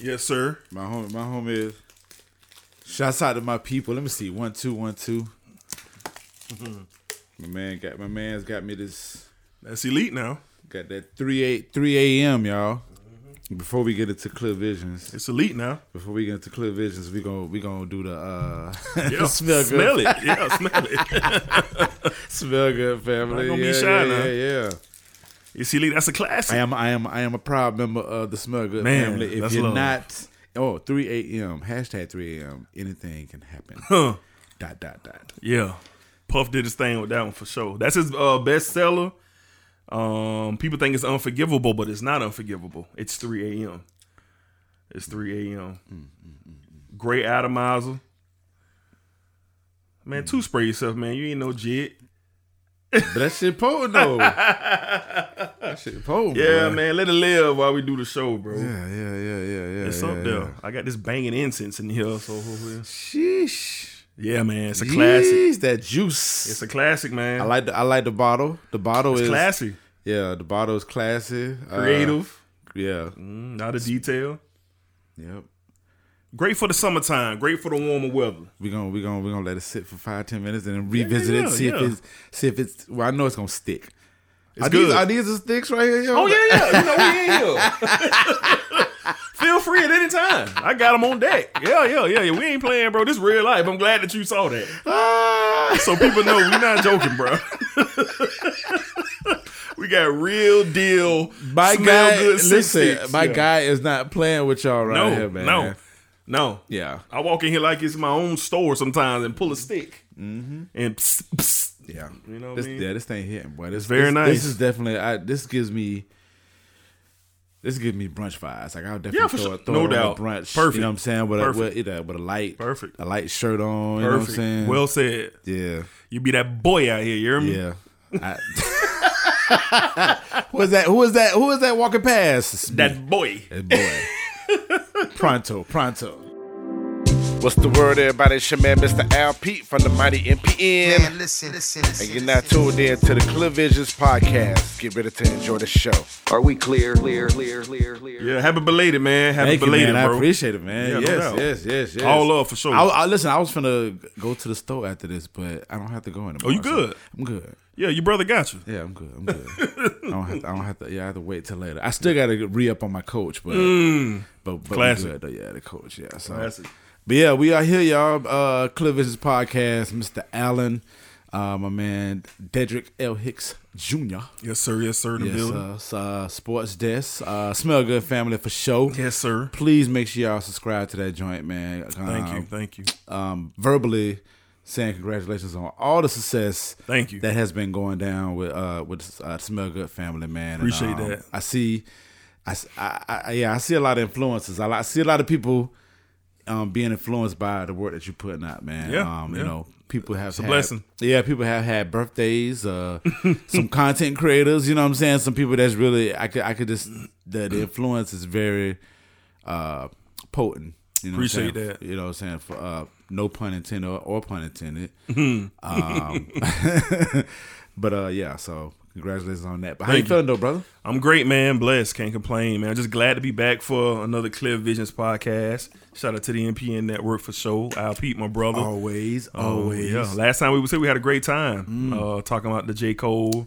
Yes, sir. My home, my home is. Shouts out to my people. Let me see. One, two, one, two. my man got my man's got me this. That's elite now. Got that three eight three a.m. y'all. Before we get into clear visions, It's elite now. before we get into clear visions, we gonna we gonna do the uh Yeah, smell good, Smell it. Yeah, smell it. smell good family. Not gonna be yeah, yeah, now. yeah, yeah. It's elite. That's a classic. I am I am I am a proud member of the Good Man, family. If you're love. not, oh 3 a.m. hashtag 3 a.m. Anything can happen. Huh. dot dot dot. Yeah. Puff did his thing with that one for sure. That's his uh, bestseller. Um, people think it's unforgivable, but it's not unforgivable. It's 3 a.m. It's 3 a.m. Great atomizer. Man, two spray yourself, man. You ain't no jit. But that shit potent though. shit. Yeah, boy. man. Let it live while we do the show, bro. Yeah, yeah, yeah, yeah, yeah. It's yeah, up there. yeah. I got this banging incense in here, so Sheesh. yeah, man. It's a classic. Yeesh, that juice. It's a classic, man. I like the I like the bottle. The bottle it's is classy, Yeah, the bottle is classy. Uh, creative, yeah. mm, not a detail. Yep. Great for the summertime. Great for the warmer weather. We gonna we gonna we gonna let it sit for five ten minutes and then revisit yeah, it. See yeah. if it's see if it's. Well, I know it's gonna stick. It's are good. These, are these the sticks right here? Yo? Oh yeah, yeah. You know we in here. Feel free at any time. I got them on deck. Yeah, yeah, yeah, yeah. We ain't playing, bro. This real life. I'm glad that you saw that, Ah! so people know we not joking, bro. we got real deal. My guy, good listen, my Yeah. guy is not playing with y'all right No, here, man. no, no. Yeah, I walk in here like it's my own store sometimes and pull a stick and psst, psst. Yeah. You know what this, I mean? Yeah, this thing hitting, boy. This very this, nice. This is definitely. I, this gives me. This gives me brunch vibes. Like I'll definitely Yeah, throw, sure. throw No it on a doubt. brunch. Perfect. You know what I'm saying? With a, Perfect. with, with, a, with a light, Perfect. a light shirt on. Perfect. You know what I'm saying? Well said. yeah, You be that boy out here. You hear me? yeah. I, who is that? Who is that? Who is that walking past? That boy. That boy. pronto, pronto. What's the word, everybody? It's your man, Mr. Al Pete from the Mighty NPN. Man, listen, listen, listen. And you're now tuned in to the Clear Visions podcast. Get ready to enjoy the show. Are we clear, clear, clear, clear, clear? Yeah, happy belated, man. Happy Thank you, belated, man. I appreciate it, man. Yeah, no yes, doubt. yes, yes, yes. All love for sure. I, I, listen, I was finna go to the store after this, but I don't have to go anymore. Oh, you so good? I'm good. Yeah, your brother got you. Yeah, I'm good. I'm good. I don't have to. I don't have to. Yeah, I have to wait till later. I still got to re up on my coach, but mm. but, but Classic. good, though. Yeah, the coach. Yeah, so. Classic. But yeah, we are here, y'all. Uh, Visions podcast. Mr. Allen, uh, my man Dedrick L. Hicks Jr. Yes, sir. Yes, sir. The Yes, building. uh, uh, sports desk. Uh, smell good family for show. yes, sir. Please make sure y'all subscribe to that joint, man. Thank you. Um, Thank you. Um, verbally saying congratulations on all the success. Thank you. That has been going down with uh with uh, Smell Good family, man. And, Appreciate um, that. I see, i i yeah, I see a lot of influences. I, I see a lot of people um being influenced by the work that you're putting out, man. Yeah, um, you know, people have It's a had- blessing. Yeah, people have had birthdays. Uh, some content creators, you know what I'm saying. Some people that's really I could I could just the, the influence is very uh potent. You know Appreciate that. You know what I'm saying? For, uh, no pun intended or, or pun intended. Um, but uh, yeah, so congratulations on that. But how Thank you feeling though, brother? I'm great, man. Blessed. Can't complain, man. Just glad to be back for another Clear Visions podcast. Shout out to the NPN Network for show. Al Pete, my brother. Always, Uh, always. yeah. Last time we was here, we had a great time uh, talking about the J Cole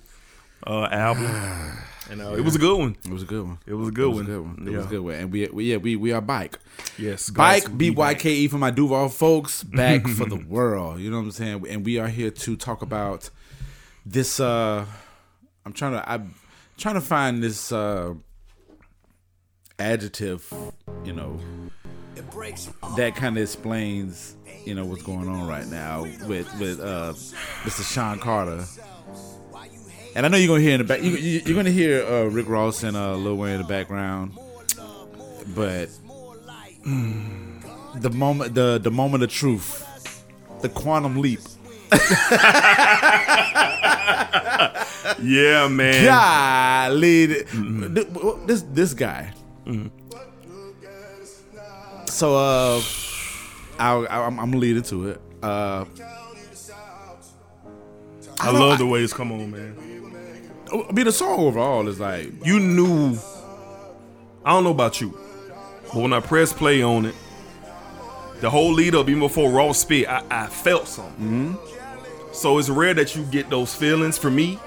uh, album, and uh, it was a good one. It was a good one. It was a good one. It was a good one. It Yeah. was a good one. And we, we yeah, we we are bike. Yes, Bike, B Y. K E for my Duval folks, back for the world. You know what I'm saying? And we are here to talk about this. uh I'm trying to I'm trying to find this uh adjective, you know, that kind of explains, you know, what's going on right now with with uh Mr. Shawn Carter. And I know you're gonna hear in the back. You, you're gonna hear uh, Rick Ross and uh, Lil Wayne in the background, but the moment the the moment of truth the quantum leap Yeah, man. golly th- this this guy so uh I'll, I'm, I'm leading to it uh I love the way it's come on, man. I mean the song overall is like You knew. I don't know about you. But when I pressed play on it, the whole lead up, even before Ross spit, I, I felt something. So it's rare that you get those feelings. For me,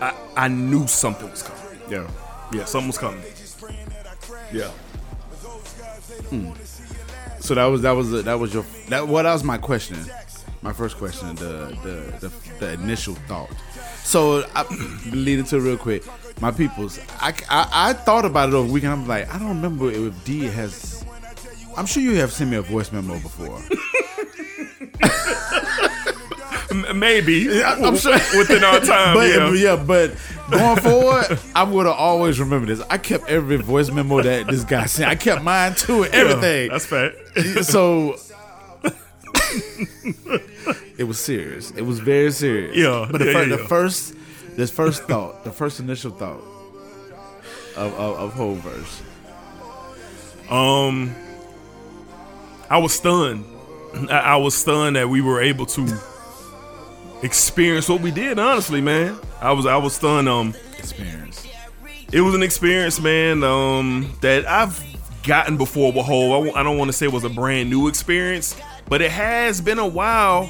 I, I knew something was coming. Yeah. Yeah, something was coming. Yeah. Hmm. So that was that was that was your that what that was my question, my first question, the the the, the initial thought. So I lead into real quick. My peoples, I, I I thought about it over the weekend. I'm like, I don't remember if D has. I'm sure you have sent me a voice memo before. Maybe. I'm sure within our time. but yeah. yeah. but going forward, I'm gonna always remember this. I kept every voice memo that this guy sent. I kept mine too, and everything. Yeah, that's fact. so it was serious. It was very serious. Yeah, But the, yeah, fir- yeah, the first, this first thought, the first initial thought of of, of Hove verse. Um, I was stunned. I, I was stunned that we were able to experience what we did. Honestly, man, I was I was stunned. Um, Experience. it was an experience, man. Um, that I've gotten before with Hove. I, w- I don't want to say it was a brand new experience, but it has been a while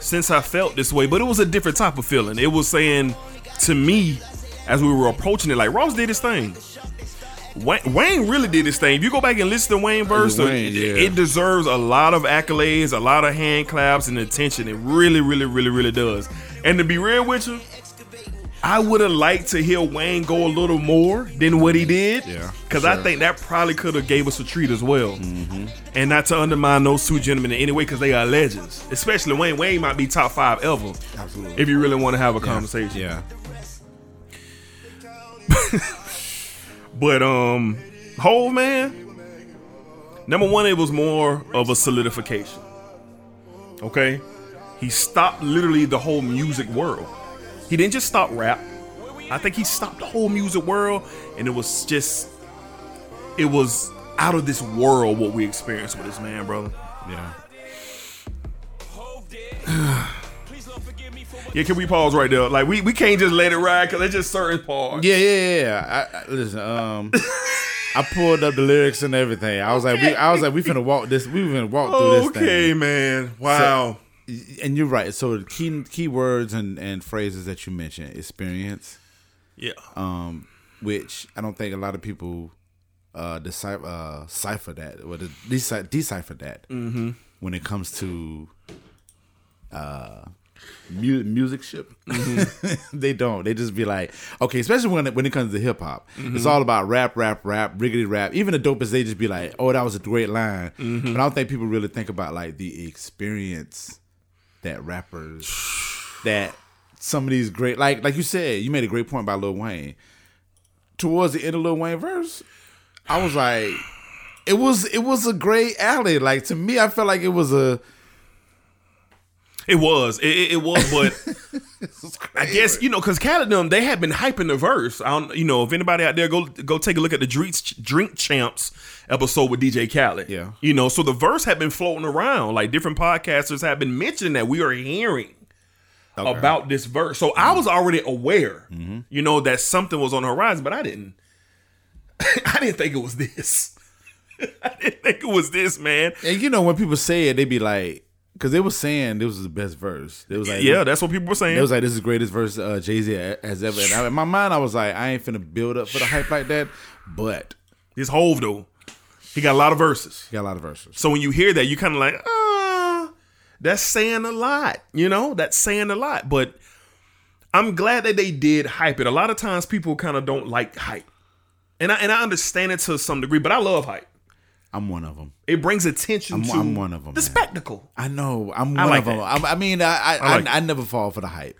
since I felt this way. But it was a different type of feeling. It was saying to me as we were approaching it, like Ross did his thing. Wayne, Wayne really did his thing. If you go back and listen to Wayne verse, uh, Wayne, it, yeah. it deserves a lot of accolades, a lot of hand claps and attention. It really, really, really, really does. And to be real with you, I would have liked to hear Wayne go a little more than what he did. Yeah, Because I think that probably could have gave us a treat as well. Mm-hmm. And not to undermine those two gentlemen in any way because they are legends. Especially Wayne. Wayne might be top five ever. Absolutely. If you really want to have a conversation. Yeah. But um, Hove man. Number one, it was more of a solidification. Okay, he stopped literally the whole music world. He didn't just stop rap. I think he stopped the whole music world, and it was just, it was out of this world what we experienced with this man, brother. Yeah. Yeah, can we pause right there? Like we, we can't just let it ride because it's just certain parts. Yeah, yeah, yeah. I, I, listen, um, I pulled up the lyrics and everything. I was like, we, I was like, we finna walk this. We finna walk through this thing. Okay, man. Wow. And you're right. So the key key words and, and phrases that you mentioned, experience, yeah. um, which I don't think a lot of people uh decipher uh, cipher that or de- deci- decipher that Mm-hmm. when it comes to uh mu- music ship. Mm-hmm. they don't. They just be like, okay, especially when it, when it comes to hip hop, Mm-hmm. it's all about rap, rap, rap, riggedy rap. Even the dopest, they just be like, oh, that was a great line. Mm-hmm. But I don't think people really think about like the experience that rappers that some of these great like like you said, you made a great point about Lil Wayne. Towards the end of Lil Wayne verse, I was like, it was it was a great alley. Like to me, I felt like it was a It was. It, it, was, but I guess you know because them they had been hyping the verse. I don't, you know, if anybody out there go go take a look at the Drink Drink Champs episode with DJ Khaled. Yeah. you know, so the verse had been floating around. Like different podcasters have been mentioning that we are hearing about this verse. So I was already aware, mm-hmm. you know, that something was on the horizon, but I didn't. I didn't think it was this. I didn't think it was this, man. And you know when people say it, they be like, because they was saying this was the best verse. They was like, Yeah, that's what people were saying. It was like this is the greatest verse uh, Jay Z has ever. And I, in my mind, I was like, I ain't finna build up for the hype like that. But this Hove though, he got a lot of verses. he got a lot of verses. So when you hear that, you kind of like, ah, that's saying a lot. You know, that's saying a lot. But I'm glad that they did hype it. A lot of times people kind of don't like hype, and I and I understand it to some degree. But I love hype. I'm one of them. It brings attention I'm- to I'm one of 'em, the man. spectacle. I know. I'm I one like of them. I, I mean, I I, I like I, I never fall for the hype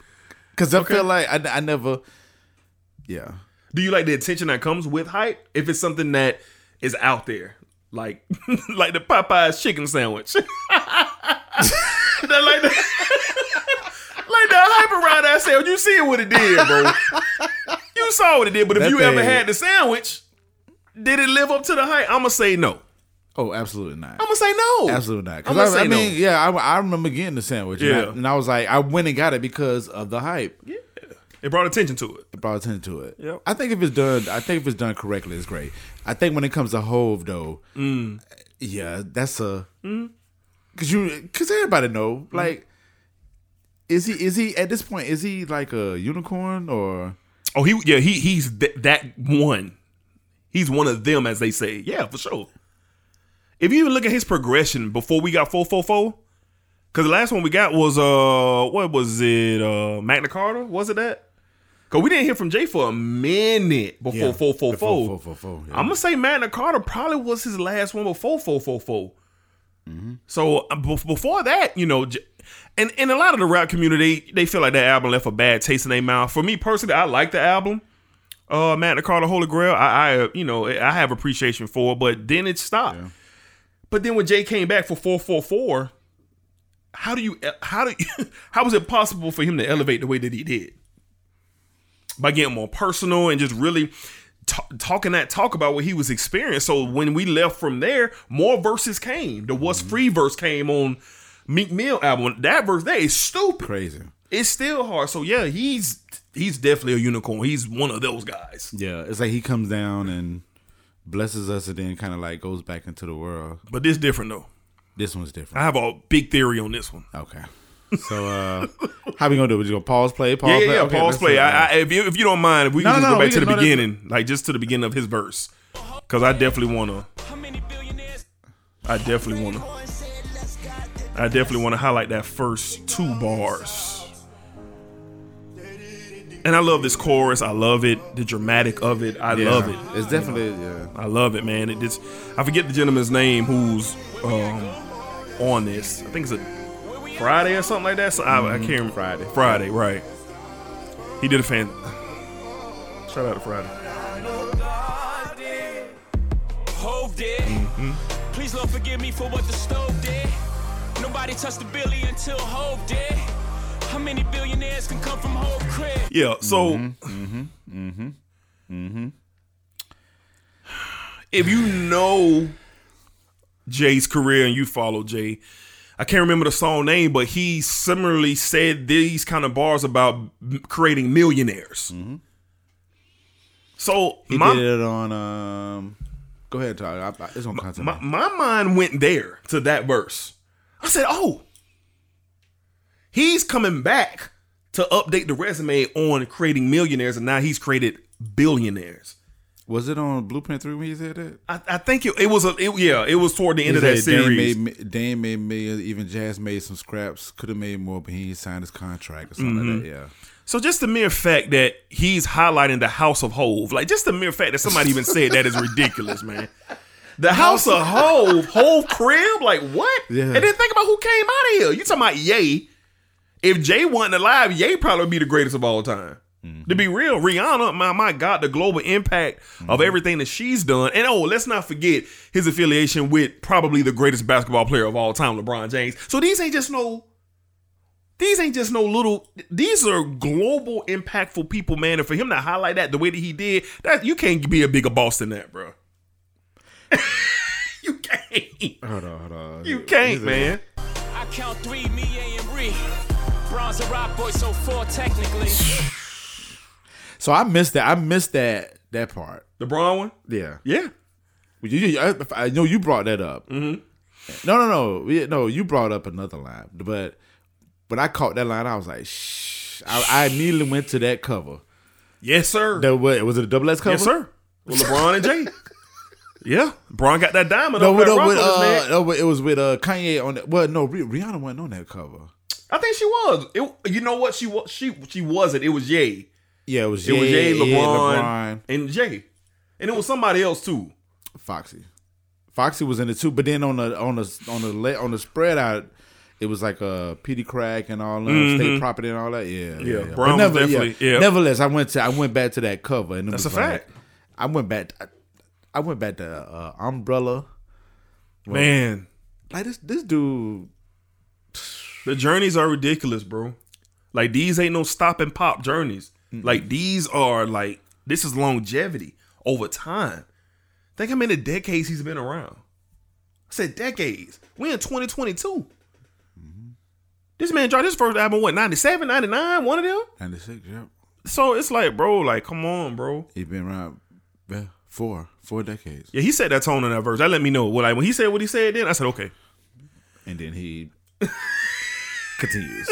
because I feel like I, I never. Yeah. Do you like the attention that comes with hype? If it's something that is out there, like like the Popeyes chicken sandwich, that like the like the hype around that sandwich. You see what it did, bro. you saw what it did. But if That you ever had the sandwich, did it live up to the hype? I'm gonna say no. Oh, absolutely not. I'm gonna say no. Absolutely not. I'm Because gonna I, say I mean, no. yeah, I, I remember getting the sandwich. and I- And I, was like, I went and got it because of the hype. Yeah. It brought attention to it. It brought attention to it. Yep. I think if it's done, I think if it's done correctly, it's great. I think when it comes to Hove, though, Mm. yeah, that's a because you because everybody know Mm. like. Is he is he at this point? Is he like a unicorn or Oh, he yeah he he's th- that one. He's one of them, as they say. Yeah, for sure. If you even look at his progression before we got four four four, because the last one we got was uh what was it uh Magna Carta was it that? Cause we didn't hear from Jay for a minute before Yeah, four four four. 444, yeah. I'm gonna say Magna Carta probably was his last one before four four four. Mm-hmm. So uh, bef- before that, you know, and and a lot of the rap community they feel like that album left a bad taste in their mouth. For me personally, I like the album. Uh, Magna Carta, Holy Grail. I, I, you know, I have appreciation for, it, but then it stopped. But then when Jay came back for four four four, how do you, how do, you, how was it possible for him to elevate the way that he did? By getting more personal and just really ta- talking that talk about what he was experiencing. So when we left from there, more verses came. The What's mm-hmm. Free verse came on Meek Mill album. That verse there is stupid. crazy? It's still hard. So yeah, he's he's definitely a unicorn. He's one of those guys. Yeah, it's like he comes down and blesses us, and then kind of like goes back into the world. But this different though. This one's different. I have a big theory on this one. Okay. So uh how we gonna do it? We just gonna pause play? Pause Yeah, play? yeah. Okay, pause play. I, I, if you if you don't mind, if we No, can just no, go back to the beginning, like just to the beginning of his verse, because I definitely wanna. I definitely wanna. I definitely wanna highlight that first two bars. And I love this chorus. I love it. The dramatic of it. I Yeah. love it. It's definitely yeah. I love it, man. It just I forget the gentleman's name who's um, on this. I think it's a Fridayy or something like that. So I, I can't remember. Fridayy. Fridayy, right? He did a fan. Shout out to Fridayy. Hove did. Mm-hmm. Please Lord forgive me for what the stove did. Nobody touched the billy until Hove did. How many billionaires can come from Hove crib? Yeah. So, Mm-hmm. if you know Jay's career and you follow Jay, I can't remember the song name, but he similarly said these kind of bars about creating millionaires. So Mm-hmm. He my, did it on um go ahead, talk. I, I, it's on content. my my mind went there to that verse. I said, "Oh, he's coming back to update the resume on creating millionaires, and now he's created billionaires." was it on Blueprint 3 when he said that? I, I think it, it was a it, yeah, it was toward the end He of that said Dame series. made, Dame made millions, even Jazz made some scraps, could have made more, but he signed his contract or something Mm-hmm. like that. Yeah. So just the mere fact that he's highlighting the House of Hove, like just the mere fact that somebody even said that is ridiculous, man. The House of Hove, Hove crib, like what? Yeah. And then think about who came out of here. You talking about Ye? If Jay wasn't alive, Ye probably would be the greatest of all time. To be real, Rihanna, my my God, the global impact of mm-hmm. everything that she's done, and oh, let's not forget his affiliation with probably the greatest basketball player of all time, LeBron James. So these ain't just no these ain't just no little. These are global, impactful people, man. And for him to highlight that the way that he did, that you can't be a bigger boss than that, bro. you can't. Hold on, hold on. You can't, man. I count three, me, A, and Ree. Bronze and rock boy, so four technically. So I missed that. I missed that that part. The Bron one, Yeah. yeah. You, you- I, I know you brought that up. Mm-hmm. No, no, no, Yeah, no. You brought up another line, but when I caught that line, I was like, "Shh!" I, I immediately went to that cover. Yes, sir. That what was it a double S cover? yes, sir. With LeBron and Jay. Yeah, Bron got that diamond No, over with, that no, rock with, on his uh, neck. no, but it was with uh, Kanye on that. Well, no, Rih- Rihanna wasn't on that cover. I think she was. It, you know what? She was. She she wasn't. It was Ye. Yeah, it was It was Ye, Ye, LeBron, LeBron, and Jay, and it was somebody else too. Foxy. Foxy was in it too, but then on the on the on the le- on the spread out, it was like a Peedi Crakk and all that state property and all that. Yeah, yeah. Mm-hmm. Brown was definitely- yeah. Nevertheless, I went to I went back to that cover and That's was a like- fact. I went back. I, I went back to uh, Umbrella. Man, Like this this dude. The journeys are ridiculous, bro. Like these ain't no stop and pop journeys. Like these are like this is longevity over time. Think how many decades he's been around. I said decades. We in 2022. Mm-hmm. This man dropped his first album, what, 97, 99, one of them? 96, yep. So it's like, bro, like, come on, bro. He's been around yeah, four four decades, Yeah, he said that tone in that verse. That let me know. Well, like when he said what he said, then I said, okay. and then he continues.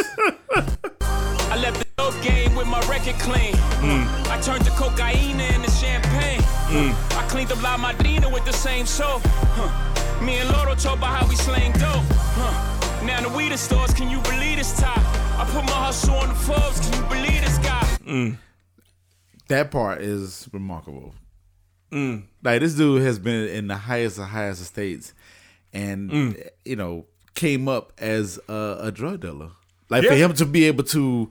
I left the dope game with my record clean. Hmm. I turned the cocaine into champagne. Hmm. I cleaned up La Madrina with the same soap. Huh. Me and Lyor talk about how we slang dope. Huh. Now the weed stores, can you believe this top? I put my hustle on the Forbes, can you believe this guy? Hmm. that part is remarkable. Like this dude has been in the highest of highest estates, and you know came up as a, a drug dealer. Like for him to be able to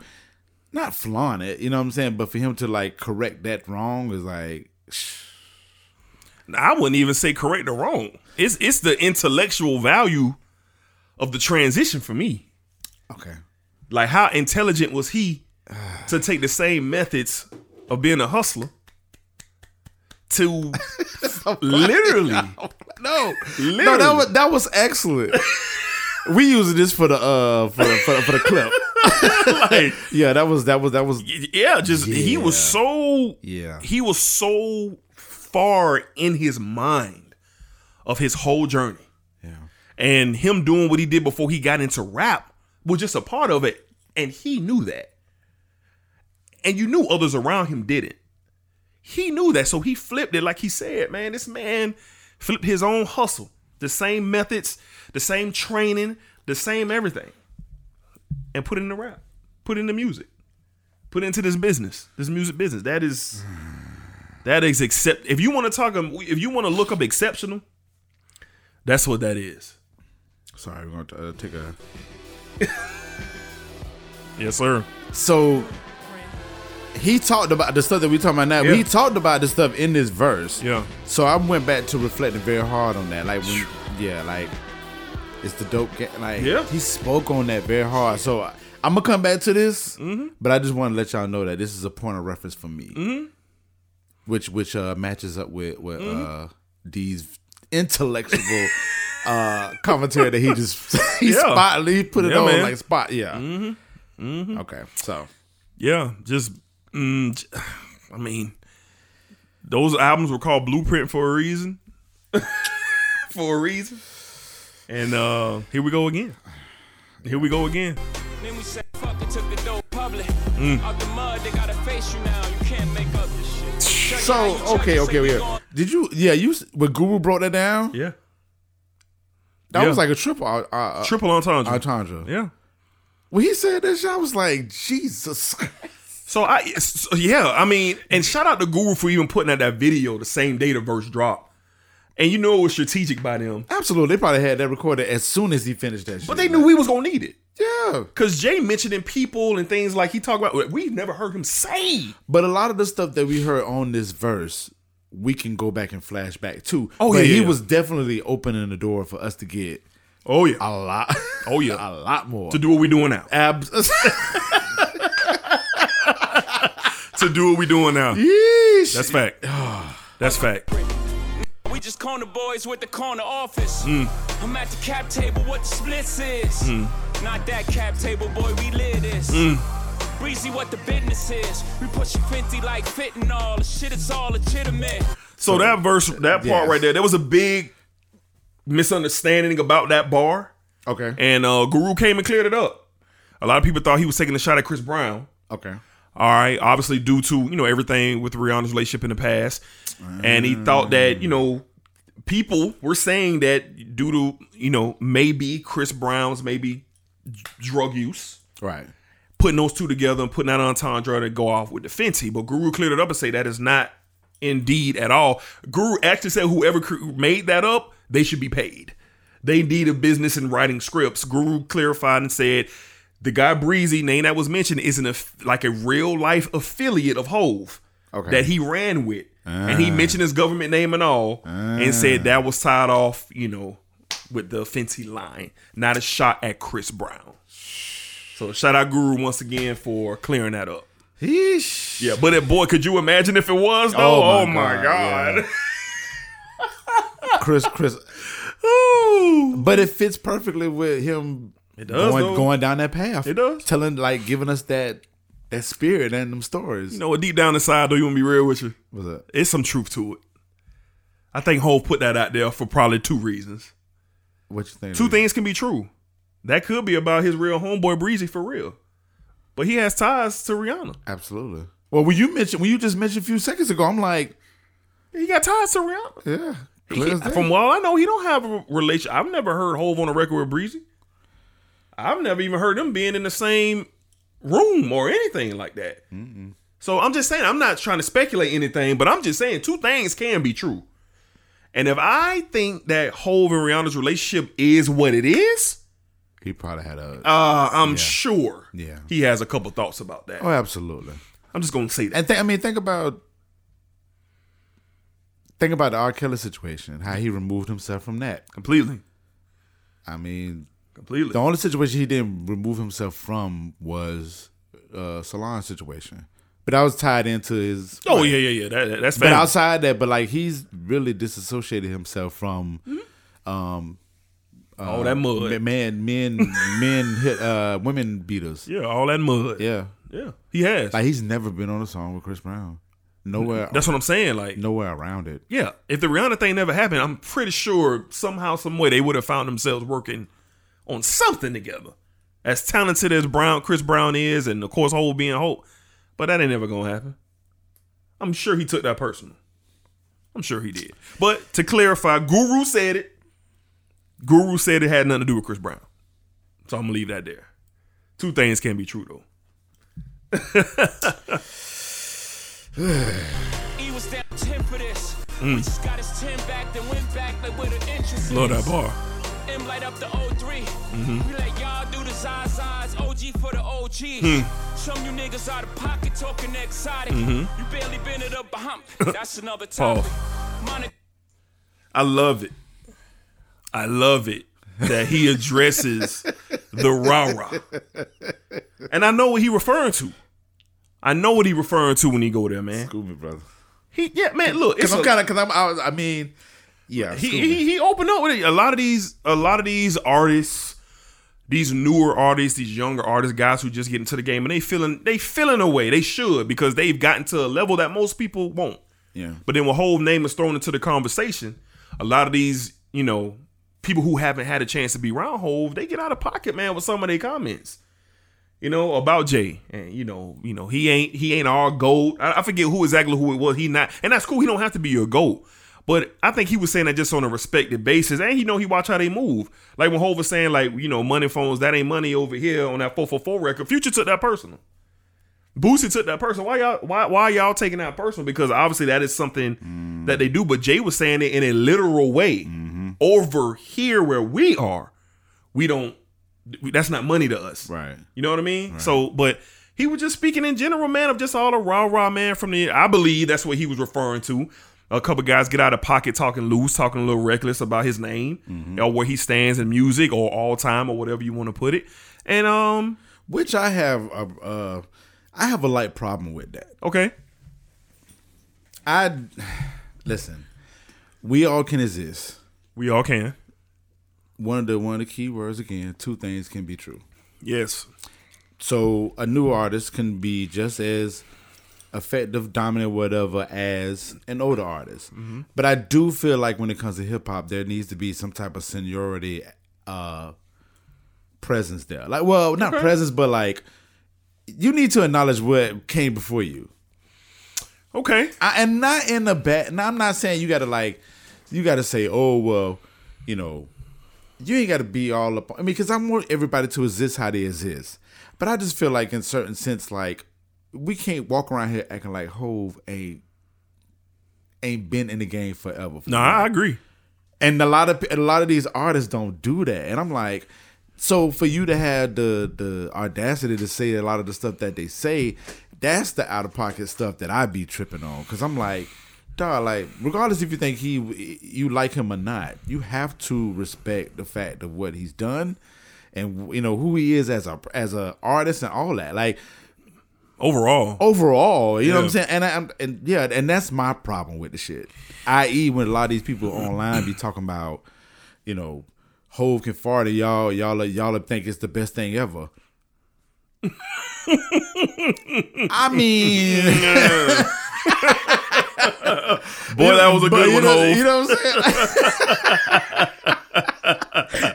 not flaunt it, you know what I'm saying, but for him to like correct that wrong is like I wouldn't even say correct or wrong. It's it's the intellectual value of the transition for me. okay. Like how intelligent was he to take the same methods of being a hustler to literally No, no, Literally. that was that was excellent. we using this for the uh for the, for, the- for the clip. like Yeah, that was that was that was yeah, just he was so Yeah. he was so far in his mind of his whole journey. yeah. And him doing what he did before he got into rap was just a part of it. And he knew that. And you knew others around him didn't. He knew that. So he flipped it like he said, man. This man flipped his own hustle. The same methods, the same training, the same everything. And put it in the rap. Put it in the music. Put it into this business. This music business. That is that is except if you want to talk if you want to look up exceptional, that's what that is. Sorry, we're gonna uh, take a Yes, sir. so he talked about the stuff that we talking about now. Yeah. He talked about the stuff in this verse. Yeah. So I went back to reflecting very hard on that. Like when, yeah, like it's the dope. Ga- like Yeah. he spoke on that very hard. So I, I'm gonna come back to this, Mm-hmm. but I just want to let y'all know that this is a point of reference for me, Mm-hmm. which which uh matches up with with uh D's intellectual. Uh, commentary that he just he Yeah. spot he put it Yeah, on man. like spot yeah. Mm-hmm. Okay, so Yeah, just mm, I mean, those albums were called Blueprint for a reason. for a reason. And uh here we go again. Here we go again. Then we said, fuck it, took the dope public. Mm. Out the mud, they gotta face you now. You can't make up this shit. Check So how you check okay, okay, say we yeah. gon- Did you? Yeah, you. When Guru broke that down, Yeah. that Yeah. was like a triple uh, uh, Triple entendre. entendre. Yeah. When he said that, shit, I was like, Jesus. So I so yeah, I mean, and shout out to Guru for even putting out that video the same day the verse dropped. And you know it was strategic by them. Absolutely, they probably had that recorded as soon as he finished that. shit. But they knew we was gonna need it. yeah. Cause Jay mentioning people and things like he talked about we've never heard him say. But a lot of the stuff that we heard on this verse, we can go back and flash back to. Oh, but yeah, he was definitely opening the door for us to get Oh yeah. a lot. Oh, yeah. a lot more. to do what we doing now. Abs. To do what we doing now. Yeesh. That's fact. Ah. That's fact. We just corner boys with the corner office. Mm. I'm at the cap table, what the splits is. Not that cap table, boy, we live this. Mm. Breezy, what the business is. We push your Fenty like fentanyl. The shit is all legitimate. So that verse, that part Yes. right there, there was a big misunderstanding about that bar, okay. and uh, Guru came and cleared it up. A lot of people thought he was taking a shot at Chris Brown. Okay. All right, obviously due to you know everything with Rihanna's relationship in the past, and he thought that you know people were saying that due to you know maybe Chris Brown's maybe drug use. Right. putting those two together and putting that entendre to go off with the Fenty. But Guru cleared it up and say that is not indeed at all. Guru actually said whoever made that up, they should be paid. They need a business in writing scripts. Guru clarified and said the guy Breezy name that was mentioned is an like a real life affiliate of Hove Okay. that he ran with, and he ah. mentioned his government name and all, and said ah. that was tied off, you know, with the Fenty line, not a shot at Chris Brown. So shout out Guru once again for clearing that up. Yeesh. Yeah, but it, boy, could you imagine if it was though? Oh, Oh my my, God, god. Chris, Chris. Ooh. But it fits perfectly with him It does, going, going down that path. It does. Telling, like, giving us that that spirit and them stories. You know what? Deep down inside, though, you want to be real with you? What's up? It's some truth to it. I think Hove put that out there for probably two reasons. What you think? Two things can be true. That could be about his real homeboy Breezy for real. But he has ties to Rihanna. Absolutely. Well, when you mentioned when you just mentioned a few seconds ago, I'm like, He got ties to Rihanna. yeah. He- clear as day. from what I know, he don't have a relation. I've never heard Hove on a record with Breezy. I've never even heard them being in the same room or anything like that. So I'm just saying, I'm not trying to speculate anything, but I'm just saying two things can be true. And if I think that Hove and Rihanna's relationship is what it is, he probably had a. uh, I'm sure Yeah. he has a couple thoughts about that. oh, absolutely. I'm just gonna say that. And th- I mean, think about think about the R. Kelly situation, and how he removed himself from that. Completely. I mean, Completely. the only situation he didn't remove himself from was uh Solange's situation, but that was tied into his. oh yeah, yeah, yeah. That, that- that's But outside that, but like he's really disassociated himself from um all that mud. man, men, men hit uh women beaters. Yeah, all that mud. Yeah, Yeah, he has. like he's never been on a song with Chris Brown. Nowhere, That's what I'm saying. Like, nowhere around it. yeah, if the Rihanna thing never happened, I'm pretty sure somehow, some way, they would have found themselves working on something together. As talented as Brown, Chris Brown is, and of course, Hov being Hope, but that ain't ever gonna happen. I'm sure he took that personal. I'm sure he did. But to clarify, Guru said it. Guru said it had nothing to do with Chris Brown. So I'm gonna leave that there. Two things can be true though. He was down 10 for this. We mm. just got his 10 back, then went back like where the interest Love that bar. M light up the 03. Mm-hmm. We let y'all do the Zazas, OG for the OGs. Hmm. Some you niggas out of pocket talking exotic. Mm-hmm. You barely been it up a hump. That's another topic. Monica I love it. I love it that he addresses the rah rah. And I know what he referring to. I know what he referring to when he go there, man. School me, brother. He yeah, man, look, it's Because I'm a- kind of, because I'm, I, I mean, yeah. he, he he opened up with it. A lot of these a lot of these artists, these newer artists, these younger artists, guys who just get into the game and they feeling they feeling away. They should because they've gotten to a level that most people won't. yeah. But then when Hove name is thrown into the conversation, a lot of these, you know, people who haven't had a chance to be around Hove, they get out of pocket, man, with some of their comments. You know, about Jay. And you know, you know, he ain't he ain't our GOAT. I, I forget who exactly who it was. He not and that's cool. He don't have to be your GOAT. But I think he was saying that just on a respected basis. And he know he watch how they move. Like when Hove was saying, like, you know, money phones, that ain't money over here on that 444 record. Future took that personal. Boosie took that personal. Why y'all why why y'all taking that personal? Because obviously that is something that they do. But Jay was saying it in a literal way. Mm-hmm. Over here where we are, we don't that's not money to us. Right. You know what I mean? So but he was just speaking in general, man, of just all the rah rah man from the I believe that's what he was referring to. A couple guys get out of pocket talking loose, talking a little reckless about his name or where he stands in music or all time or whatever you want to put it. And um, Which I have a, uh, I have a light problem with that. okay. I listen. We all can exist. We all can. One of the one of the key words again. Two things can be true. Yes. So a new artist can be just as effective, dominant, whatever, as an older artist. But I do feel like when it comes to hip hop, there needs to be some type of seniority uh presence there. Like, well, not presence, but like you need to acknowledge what came before you. Okay. I, and not in a bad. Now I'm not saying you got to like, you got to say, oh well, you know, you ain't got to be all up. I mean, because I want everybody to exist how they exist. But I just feel like, in certain sense, like we can't walk around here acting like Hove ain't ain't been in the game forever. No, I agree. and a lot of a lot of these artists don't do that. And I'm like, so for you to have the the audacity to say a lot of the stuff that they say, that's the out of pocket stuff that I be tripping on. Cause I'm like, dog, like regardless if you think he you like him or not, you have to respect the fact of what he's done, and you know who he is as a as a artist and all that. Like Overall. overall, you know what I'm saying? And I'm and yeah, and that's my problem with the shit. I.e., when a lot of these people online be talking about, you know, Hove can fart at y'all, y'all y'all think it's the best thing ever. I mean, Boy, that was a good you one, know, You know what I'm saying?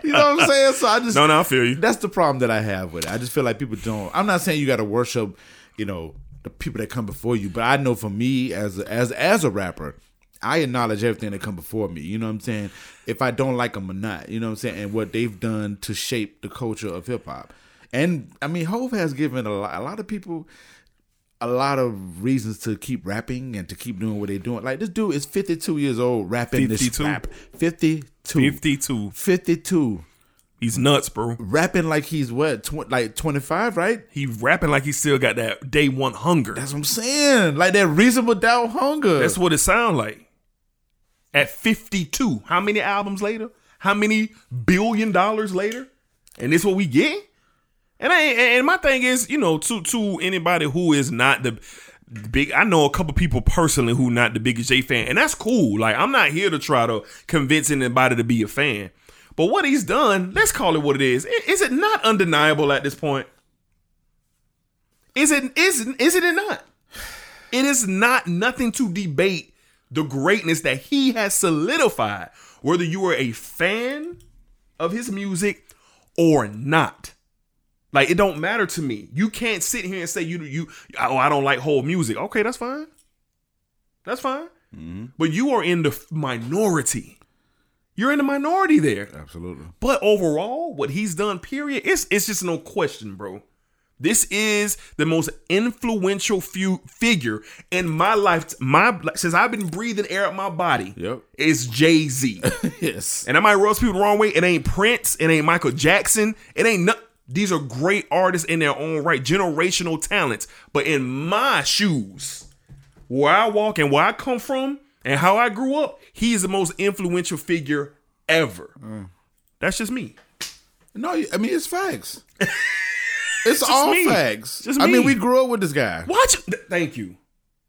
you know what I'm saying? So I just No, no, I feel you. that's the problem that I have with it. I just feel like people don't. I'm not saying you got to worship, you know, the people that come before you, but I know for me as a, as as a rapper, I acknowledge everything that come before me. You know what I'm saying? If I don't like them or not, you know what I'm saying, and what they've done to shape the culture of hip hop. And I mean, Hove has given a lot, a lot of people a lot of reasons to keep rapping and to keep doing what they're doing. Like this dude is 52 years old rapping this rap. 52. 52. 52 He's nuts, bro. rapping like he's what tw- like 25 right He rapping like he still got that day one hunger. that's what i'm saying like that reasonable doubt hunger That's what it sounds like. At 52, how many albums later? How many billion dollars later? And this what we get? And I, and my thing is, you know, to to anybody who is not the big I know a couple people personally who not the biggest J fan, and that's cool. Like I'm not here to try to convince anybody to be a fan. But what he's done, let's call it what it is. Is it not undeniable at this point? Is it is is it not? It is not nothing to debate the greatness that he has solidified, whether you are a fan of his music or not. Like it don't matter to me. You can't sit here and say you you oh I don't like Hove music. Okay, that's fine. That's fine. Mm-hmm. But you are in the minority. You're in the minority there. absolutely But overall, what he's done, period, it's it's just no question, bro. This is the most influential few figure in my life. My since I've been breathing air out my body. Yep. is Jay Z. yes and I might rub people the wrong way. It ain't Prince. It ain't Michael Jackson. It ain't. No, these are great artists in their own right, generational talents. But in my shoes, where I walk and where I come from, and how I grew up, he is the most influential figure ever. Mm. That's just me. no i mean it's facts it's all me. facts Just i mean we grew up with this guy Watch. th- Thank you.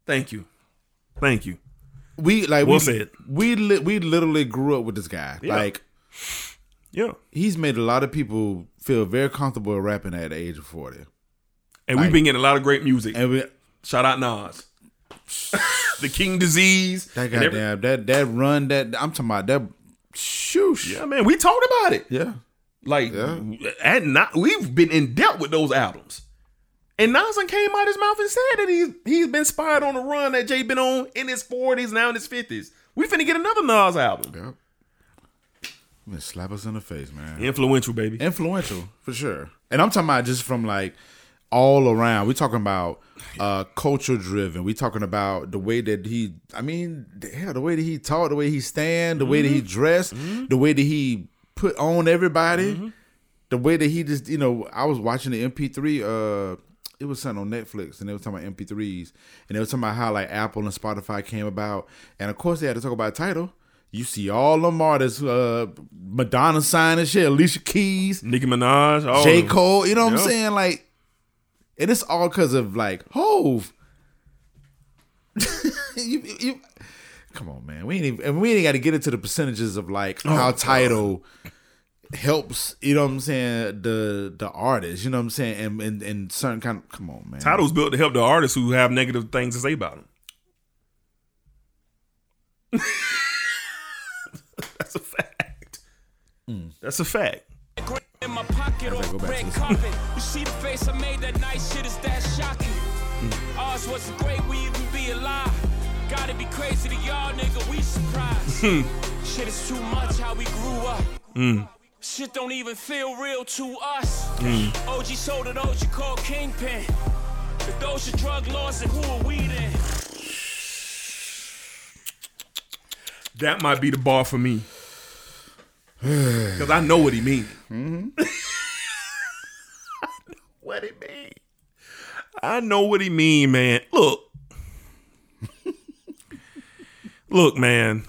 Thank you. Thank you. we like Well we, said. we li- we literally grew up with this guy Yeah. like Yeah. he's made a lot of people feel very comfortable rapping at the age of 40 And we've been getting a lot of great music. and we Shout out Nas. the King Disease. that and every- goddamn that that run that i'm talking about that shoosh Yeah, man. We talked about it. yeah Like, Yeah. at not, we've been in depth with those albums. And Nas done came out his mouth and said that he's he's been spied on the run that Jay been on in his forties, now in his fifties. We finna get another Nas album. Yep. Man, slap us in the face, man. Influential, baby. Influential for sure. And I'm talking about just from like all around. We talking about uh culture driven. We talking about the way that he. I mean, hell, the way that he talk, the way he stand, the way that he dress, the way that he put on everybody, the way that he just. You know, I was watching the MP3. Uh, it was something on Netflix, and they was talking about MP3s, and they was talking about how like Apple and Spotify came about, and of course they had to talk about Tidal. You see all them artists, uh, Madonna signing shit, Alicia Keys, Nicki Minaj. All J. Cole. You know what Yeah. I'm saying? Like, and it's all because of like Hove. you, you, come on, man. We ain't even, and we ain't got to get into the percentages of like Oh, how Tidal helps. You know what I'm saying? The the artist. You know what I'm saying? And and, and certain kind. of Come on, man. Tidal's built to help the artists who have negative things to say about them. That's a fact. Mm. That's a fact. My pocket As I or go back to red carpet. You see the face I made that night, shit is that shocking. Hmm. Ours wasn't great, we even be alive. Gotta be crazy to y'all, nigga, we surprised. Hmm. shit is too much how we grew up. Hmm. Shit don't even feel real to us. OG sold OG called Kingpin. If those are drug laws, then who are we then? That might be the bar for me. Because I know what he mean. what he mean. I know what he mean, man. Look. Look, man.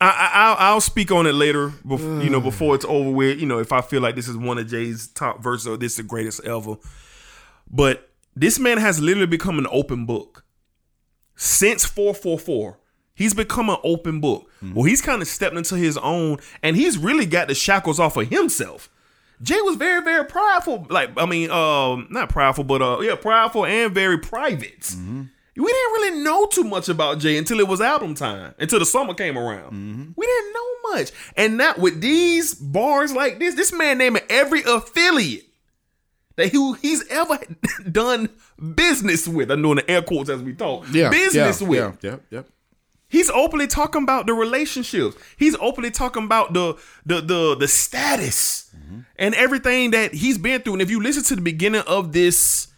I, I I'll, I'll speak on it later. Before, you know, before it's over with. You know, if I feel like this is one of Jay's top verses or this is the greatest ever. But this man has literally become an open book since 444 he's become an open book well he's kind of stepped into his own and he's really got the shackles off of himself Jay was very, very prideful. Like, I mean, um, not prideful, but uh, yeah, prideful and very private. Mm-hmm. We didn't really know too much about Jay until it was album time, until the summer came around. Mm-hmm. We didn't know much. And now with these bars like this, this man naming every affiliate that he, he's ever done business with. I'm doing the air quotes as we talk. Yeah, business yeah, with. Yeah, yep, yep. He's openly talking about the relationships. He's openly talking about the the the the status mm-hmm. and everything that he's been through. And if you listen to the beginning of this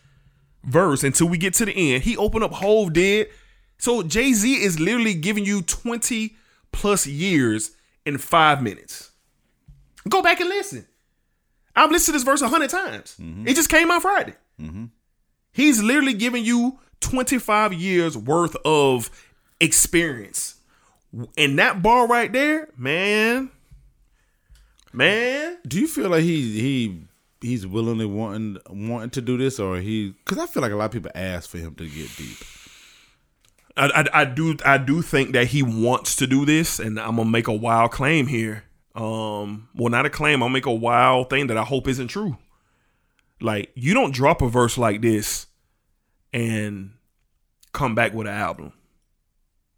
verse until we get to the end, he opened up Hove did. So Jay Z is literally giving you twenty plus years in five minutes. Go back and listen. I've listened to this verse a hundred times. Mm-hmm. It just came out Friday. Mm-hmm. He's literally giving you 25 years worth of experience. And that bar right there, man, man, Do you feel like he he he's willingly wanting wanting to do this, or he? Because I feel like a lot of people ask for him to get deep. I, I, I do I do think that he wants to do this, and I'm gonna make a wild claim here. Um, well, not a claim. I'll make a wild thing that I hope isn't true. Like you don't drop a verse like this and come back with an album.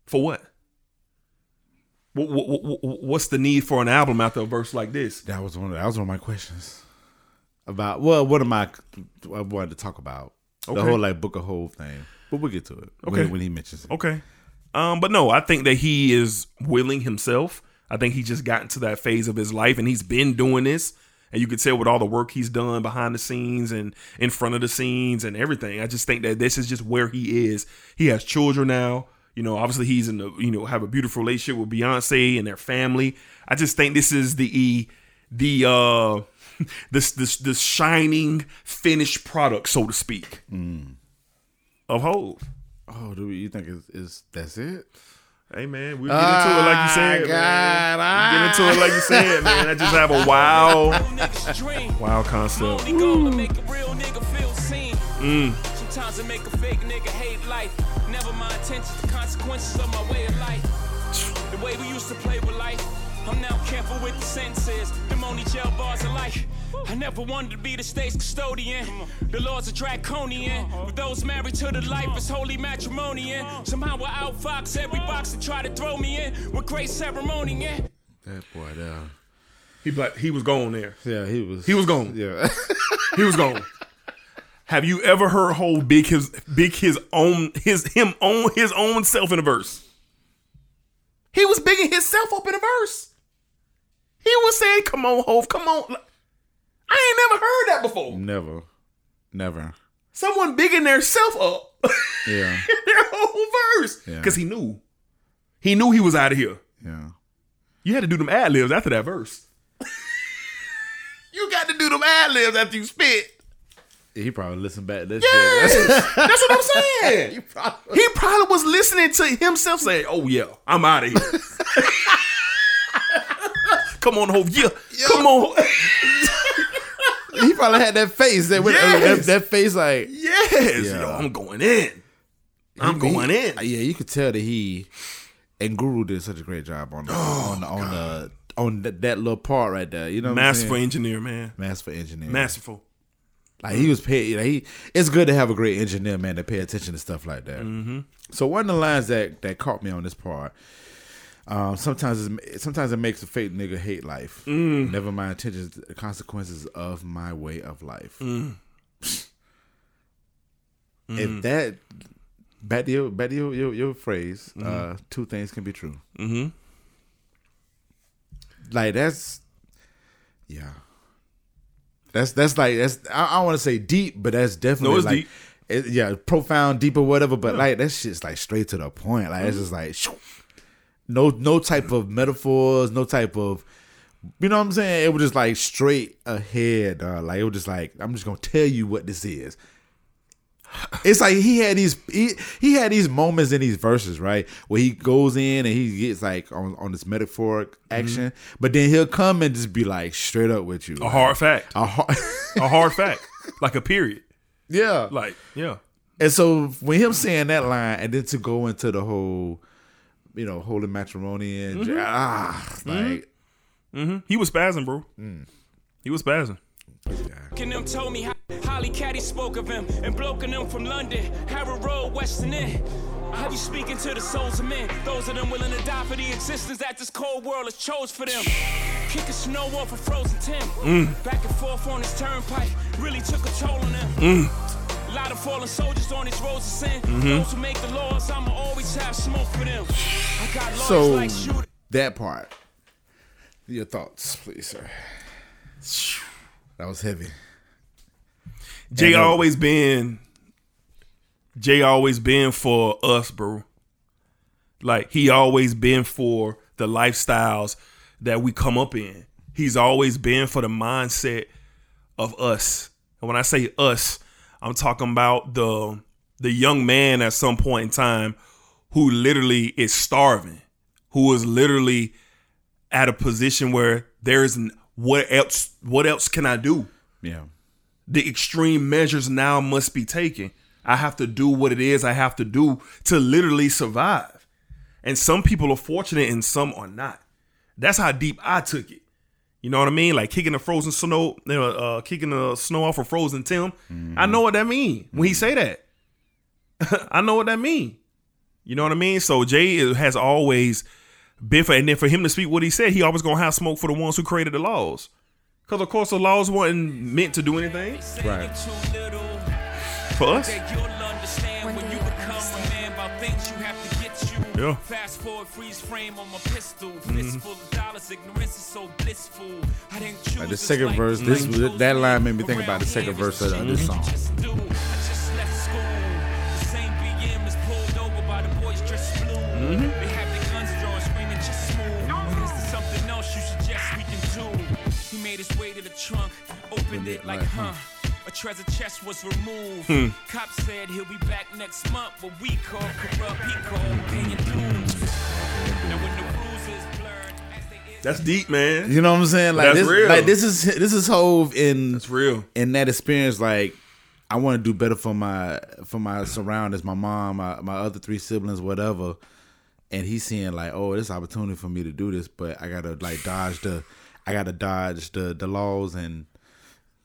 For what? What, what, what? What's the need for an album after a verse like this? That was one. Of, that was one of my questions about. Well, what am I? I wanted to talk about Okay. the whole like Book of Hove thing, but we'll get to it. Okay. when, when he mentions it. Okay. Um, but no, I think that he is willing himself. I think he just got into that phase of his life and he's been doing this. And you could tell with all the work he's done behind the scenes and in front of the scenes and everything. I just think that this is just where he is. He has children now. You know, obviously he's in the you know, have a beautiful relationship with Beyonce and their family. I just think this is the the uh this this this shining finished product, so to speak. Of Hove. Oh, do you think is is that's it? Hey man, we get into it like you ah, said, man. God, We get ah. into it like you said, man. I just have a wild, Niggas dream. wild concept. Only goal to make a real nigga feel seen. Sometimes I make a fake nigga hate life. Never my intentions, the consequences of my way of life. The way we used to play with life. I'm now careful with the sentences. Them only jail bars of life. I never wanted to be the state's custodian. The laws are draconian. With those married to the life, it's holy matrimony. And somehow I outfox every box that try to throw me in with great ceremony. Yeah. That boy there. He like he was gone there. Yeah, he was. He was gone. Yeah. He was gone. Have you ever heard whole big his big his own his him own his own self in a verse? He was bigging himself up in a verse. He was saying, "Come on, Hove, come on." I ain't never heard that before. never, never. Someone bigging their self up. Yeah, their whole verse Yeah. because he knew he knew he was out of here yeah. you had to do them ad libs after that verse you got to do them ad libs after you spit He probably listened back to that yes shit. that's what i'm saying he probably was listening to himself say oh yeah i'm out of here come on Hov. yeah come on he probably had that face that, went, uh, that, that face like yes Yeah. yo, i'm going in i'm He- going he- in Yeah, you could tell that he and Guru did such a great job on the, on the, on the on that, that little part right there. You know, masterful saying? engineer man masterful engineer. masterful Like he was paid. Like he, it's good to have a great engineer, man, to pay attention to stuff like that. Mm-hmm. So one of the lines that that caught me on this part. Um, sometimes it's, sometimes it makes a fake nigga hate life. Never mind intentions, the consequences of my way of life. If that back to your back to your your, your phrase, uh, two things can be true. Mm-hmm. Like that's yeah. That's that's like that's I, I want to say deep, but that's definitely No, it's like deep. it- yeah, profound, deep or whatever. But like that shit's like straight to the point. Like it's mm-hmm. just like shoo. no no type of metaphors, no type of you know what I'm saying. It was just like straight ahead. dawg. like it was just like I'm just gonna tell you what this is. It's like he had these he, he had these moments in these verses, right? Where he goes in and he gets like on, on this metaphoric action, but then he'll come and just be like straight up with you. a hard fact A hard a hard fact like a period yeah. like yeah And so when him saying that line and then to go into the whole, you know, holy matrimony and ah, like He was spazzing, bro. Mm. He was spazzing. and them told me how Holly Caddy spoke of him, and Bloke them from London, Harrow Road, Western End. I have you speaking to the souls of men, those of them willing to die for the existence that this cold world has chose for them. Kicking snow off a frozen Tim, mm. back and forth on this turnpike, really took a toll on them. A lot of fallen soldiers on these roads of sin. Mm-hmm. Those who make the laws, I'ma always have smoke for them. I got So like shooters. that part. Your thoughts, please, sir. That was heavy. Jay And, uh, always been Jay always been for us, bro. Like he always been for the lifestyles that we come up in. He's always been for the mindset of us. And when I say us, I'm talking about the the young man at some point in time who literally is starving, who is literally at a position where there's n- what else what else can I do? Yeah. The extreme measures now must be taken. I have to do what it is I have to do to literally survive. And some people are fortunate and some are not. That's how deep I took it. You know what I mean? Like kicking the frozen snow, you know, uh, kicking the snow off of frozen Tim. I know what that mean when he say that. I know what that mean. You know what I mean? So Jay has always been for, and then for him to speak what he said, he always gonna have smoke for the ones who created the laws. Because of course the laws weren't meant to do anything Right. for us. That you'll understand when you become a man about things you have to get you. Yeah. Fast forward, freeze frame on my pistol. Mm-hmm. Fist full of dollars, ignorance is so blissful. I didn't choose Like the second verse, this chose that line made me think about the second verse of it's this song. just He his way to the trunk, opened it like, like, huh. A treasure chest was removed. Hmm. Cop said he'll be back next month, but we call corrupt, he called paying dues. Now when the bruises blurred, as they is That's deep, man. You know what I'm saying? Like That's this, real. like this is this is Hove in That's real. in that experience. Like I want to do better for my for my surroundings, my mom, my, my other three siblings, whatever. And he's seeing like, oh, this opportunity for me to do this, but I gotta like dodge the, I gotta dodge the the laws and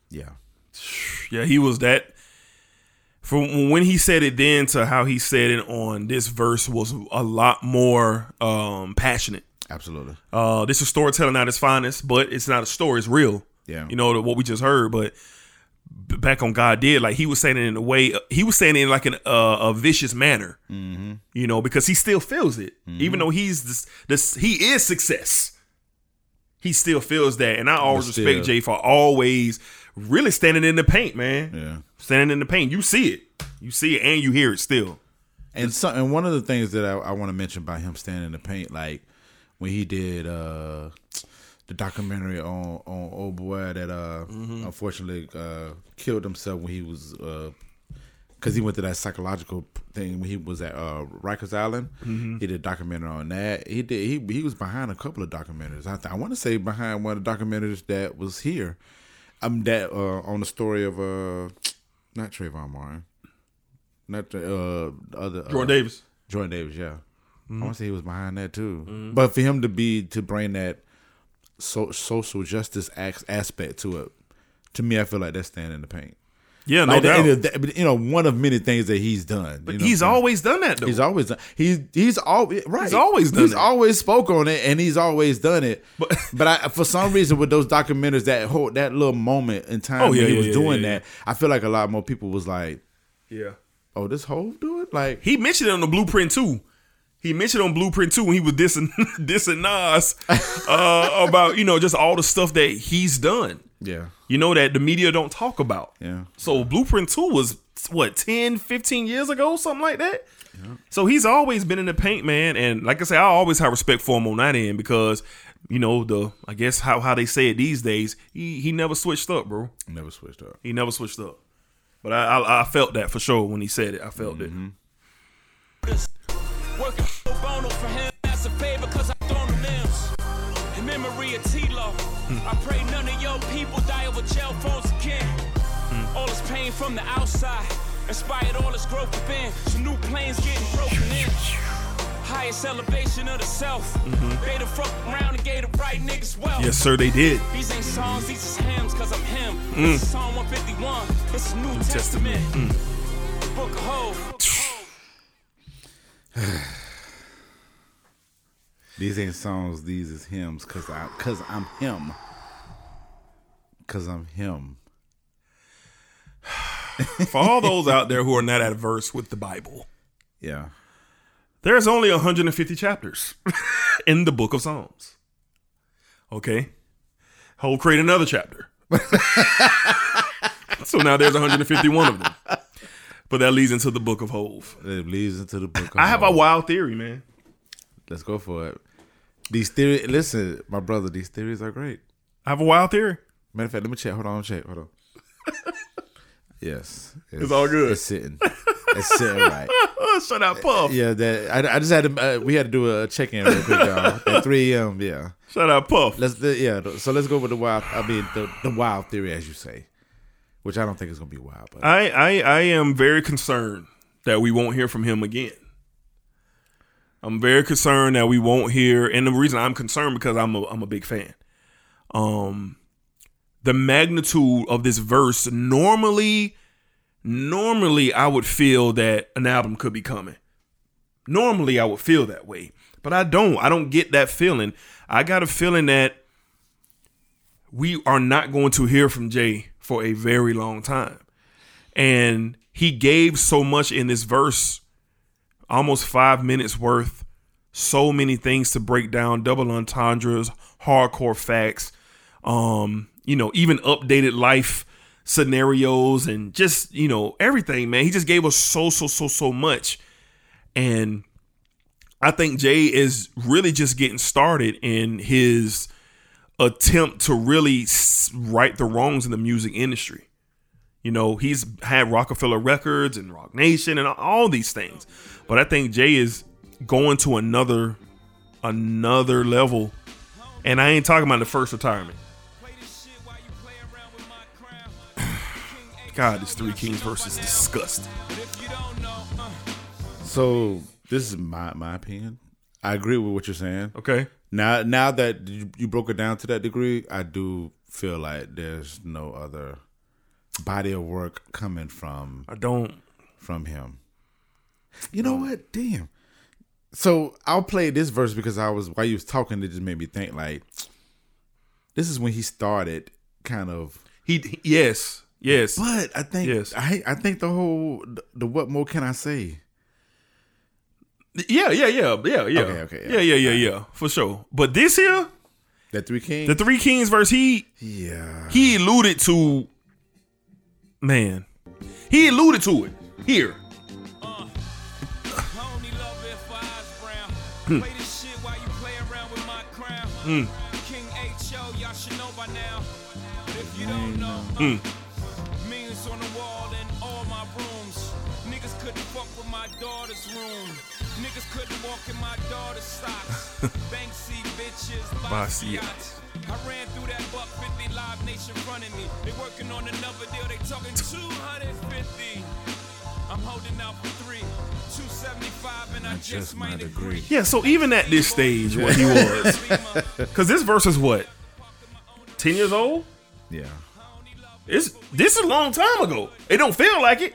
yeah, Yeah, he was that. From when he said it then to how he said it on this verse was a lot more um, passionate. absolutely. Uh, this is storytelling at its finest, but it's not a story; it's real. Yeah. you know what we just heard. But back on God did like he was saying it in a way he was saying it in like an, uh, a vicious manner. Mm-hmm. You know, because he still feels it, even though he's this, this he is success. He still feels that, and I always still- respect Jay for always really standing in the paint, man. Yeah. standing in the paint. You see it, you see it, and you hear it still. And so, and one of the things that I, I want to mention about him standing in the paint, like when he did uh the documentary on on old boy that uh unfortunately uh killed himself when he was uh because he went to that psychological thing when he was at uh Rikers Island. He did a documentary on that. He did he he was behind a couple of documentaries. I th- I want to say behind one of the documentaries that was here. Um that uh on the story of uh not Trayvon Martin. Not the uh the other uh, Jordan Davis. Jordan Davis, yeah. I want to say he was behind that too. But for him to be to bring that so, social justice ax- aspect to it, to me, I feel like that's standing in the paint. Yeah, no Like, doubt. that- but, you know, one of many things that he's done. but you know he's what I'm saying? always done that though. He's always done. He's he's always right. He's always done He's it. always spoke on it, and he's always done it. But- But I, for some reason, with those documentaries, that whole that little moment in time Oh, yeah, when he yeah, was yeah, doing that, I feel like a lot more people was like, yeah. "Oh, this whole do it?" Like, He mentioned it on the blueprint too. He mentioned on Blueprint too when he was dissing dissing Nas uh, about you know just all the stuff that he's done. Yeah, You know that the media don't talk about. yeah. So Blueprint 2 was what 10, 15 years ago, something like that. Yeah. So he's always been in the paint, man. And like I say, I always have respect for him on that end because, you know, the I guess how, how they say it these days, he he never switched up, bro. Never switched up. He never switched up. But I I, I felt that for sure when he said it. I felt it. Mm-hmm. Memory of T-Lo, I pray none of your people die over jail phones again. All this pain from the outside inspired all this growth within. So new planes getting broken in. Highest elevation of the self. They the fuck around and gave the right niggas wealth. Yes, sir, they did. These ain't songs, these is hymns, cause I'm him. Psalm 151, it's New, Testament. Book of Hove. These ain't songs. These is hymns. Cause I, cause I'm him. Cause I'm him. For all those out there who are not adverse with the Bible, Yeah. there's only 150 chapters in the book of Psalms. Okay? Hove create another chapter. so now there's 151 of them. But that leads into the book of Hove. It leads into the book. Of I have a wild theory, man. Let's go for it. These theories. Listen, my brother. These theories are great. I have a wild theory. Matter of fact, let me check. Hold on, check. Hold on. yes, It's all good. It's sitting. It's sitting right. Shut up, Puff. Yeah, that I, I just had to. Uh, we had to do a check in real quick, y'all. At three a.m. Yeah, Shut up, Puff. let's. Yeah, so let's go with the wild. I mean, the the wild theory, as you say, which I don't think is gonna be wild, but I, I I am very concerned that we won't hear from him again. I'm very concerned that we won't hear, and the reason I'm concerned because I'm a I'm a big fan. Um, the magnitude of this verse normally, normally I would feel that an album could be coming. Normally I would feel that way, but I don't. I don't get that feeling. I got a feeling that we are not going to hear from Jay for a very long time. And he gave so much in this verse, almost five minutes worth, so many things to break down, double entendres, hardcore facts, um, you know, even updated life scenarios and just, you know, everything, man. He just gave us so, so, so, so much. And I think Jay is really just getting started in his attempt to really right the wrongs in the music industry. You know, he's had Roc-A-Fella Records and Roc Nation and all these things. But I think Jay is going to another another level. And I ain't talking about the first retirement. God, this Three Kings verse is disgusting. so this is my my opinion. I agree with what you're saying. Okay. Now, now that you, you broke it down to that degree, I do feel like there's no other body of work coming from I don't from him. You know um, what? Damn. So I'll play this verse because I was while you was talking, it just made me think like this is when he started kind of he, yes. Yes. but I think Yes. I I think the whole the, the what more can I say? Yeah, yeah, yeah, yeah, yeah. Okay, okay, yeah, yeah. yeah, yeah, yeah, for sure. But this here, That three kings? the Three Kings verse, he yeah. he alluded to man. He alluded to it here. Don't know, uh, millions on the wall in all my rooms. Niggas couldn't fuck with my daughter's room. Niggas couldn't walk in my daughter's socks. Banksy bitches, bossy Bossy. I ran through that buck 50 live nation running me. They working on another deal, they talking 250. I'm holding out for three. 275 and I, just, might agree. Yeah, so even at this stage, what he was, because this verse is what ten years old. Yeah. It's this is a long time ago. It don't feel like it.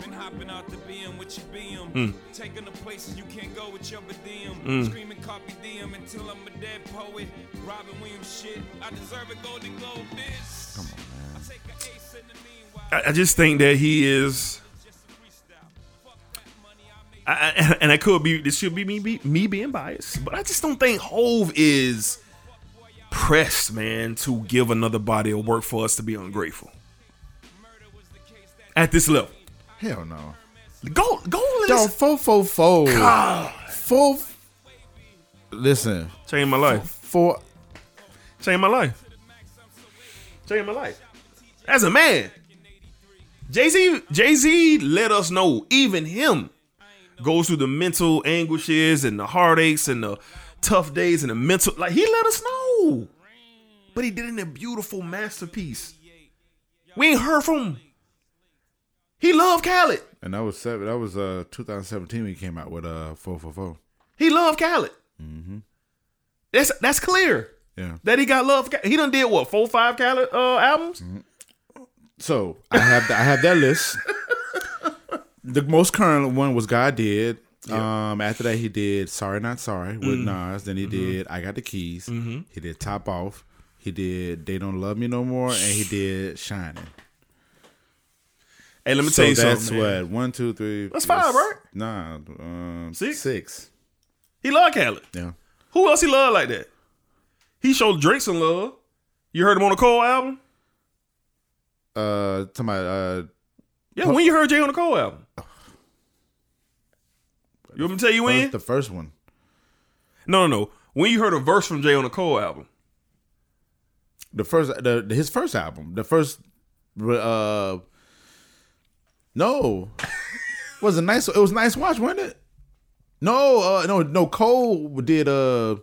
Been hopping out the BM with your BM. Mm. Taking the places you can't go with your BDM. Mm. Screaming copy DM until I'm a dead poet. Robin Williams shit. I deserve a Golden Globe this. Come on, man. I take an ace in the meanwhile. I, I just think that he is. Just a freestyle. Fuck that money I made. I, I- and I could be this should be me be, me being biased, but I just don't think Hove is pressed, man, to give another body of work for us to be ungrateful at this level. Hell no. Go go Yo, listen. four four four. Four. Listen, Change my life. four. Change my life. Change my life. As a man, Jay Z Jay Z let us know even him goes through the mental anguishes and the heartaches and the tough days and the mental like he let us know. But he did it in a beautiful masterpiece. We ain't heard from him. He loved Khaled. And that was seven. That was uh 2017 when he came out with uh four four four. He loved Khaled. That's that's clear. Yeah. that he got love. He done did what four, five Khaled uh, albums. So I have I have that list. the most current one was God did. Um, after that he did Sorry Not Sorry with Nas. Then he did I Got the Keys. He did Top Off. He did They Don't Love Me No More, and he did Shining. Hey, let me so tell you that's something. man. what one, two, three. That's five, right? Nah, um, Six? Six. He love Khaled. Yeah. Who else he love like that? He showed Drake some love. You heard him on the Cole album? Uh, talking about uh, Yeah, when you heard Jay on the Cole album? You want me to tell you when? the first one. No, no, no. When you heard a verse from Jay on the Cole album? The first, the his first album, the first, uh, no, was a nice. It was a nice watch, wasn't it? No, uh, no, no. Cole did. Uh,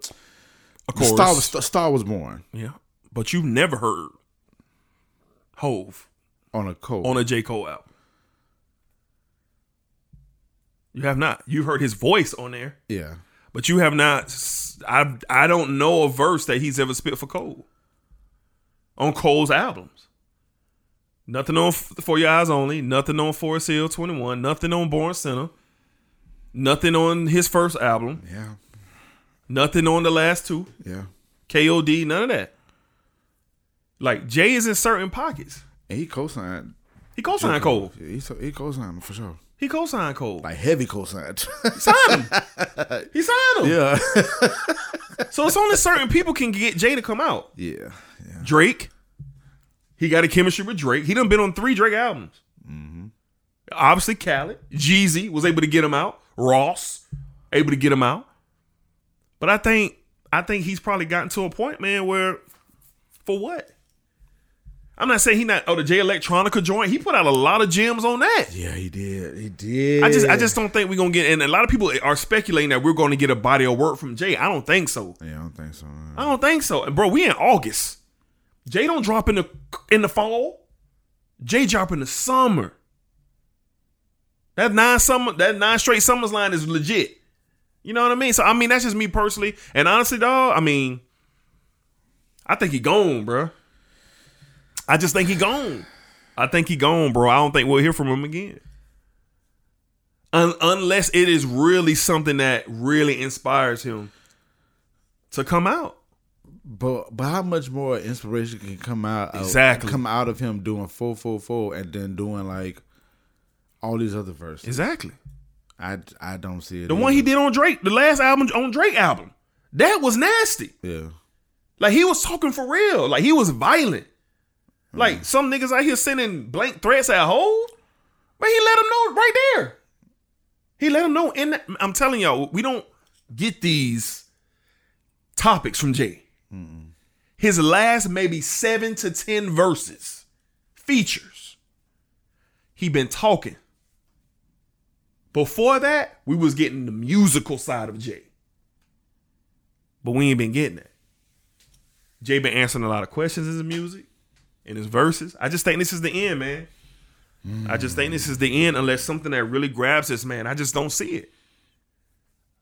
Of course. Star was Star was born Yeah. But you never heard Hove on a Cole. on a J. Cole album. You have not. You've heard his voice on there, yeah, but you have not. I I don't know a verse that he's ever spit for Cole on Cole's albums. Nothing on For Your Eyes Only. Nothing on Forest Hill 21. Nothing on Born Sinner. Nothing on his first album. yeah, Nothing on the last two. yeah. KOD. None of that. Like Jay is in certain pockets. And he co-signed. He co-signed Cole. He he co-signed for sure. He co-signed Cole. Like heavy co-signed. signed him. He signed him. yeah, So it's only certain people can get Jay to come out. yeah, yeah. Drake. He got a chemistry with Drake. He done been on three Drake albums. Mm-hmm. Obviously, Khaled. Jeezy was able to get him out. Ross able to get him out. But I think I think he's probably gotten to a point, man, where for what? I'm not saying he not oh the Jay Electronica joint. He put out a lot of gems on that. Yeah, he did. He did. I just I just don't think we're gonna get and a lot of people are speculating that we're gonna get a body of work from Jay. I don't think so. Yeah, I don't think so. I don't think so. And bro, we in August. Jay don't drop in the in the fall. Jay drop in the summer. That nine summer, that nine straight summers line is legit. You know what I mean? So I mean, that's just me personally. And honestly, dog, I mean, I think he gone, bro. I just think he gone. I think he gone, bro. I don't think we'll hear from him again. Un- unless it is really something that really inspires him to come out. But but how much more inspiration can come out of, Exactly. come out of him doing full full full and then doing like all these other verses? Exactly. I I don't see it. The one he did on Drake, the last album on Drake album, that was nasty. Yeah. Like he was talking for real. Like he was violent. Like mm. some niggas out here sending blank threats at Hove, but he let him know right there. He let him know. In that, I'm telling y'all, we don't get these topics from Jay. His last maybe seven to ten verses, features. He been talking. Before that, we was getting the musical side of Jay. But we ain't been getting it. Jay been answering a lot of questions in his music, in his verses. I just think this is the end, man. I just think this is the end unless something that really grabs this man. I just don't see it.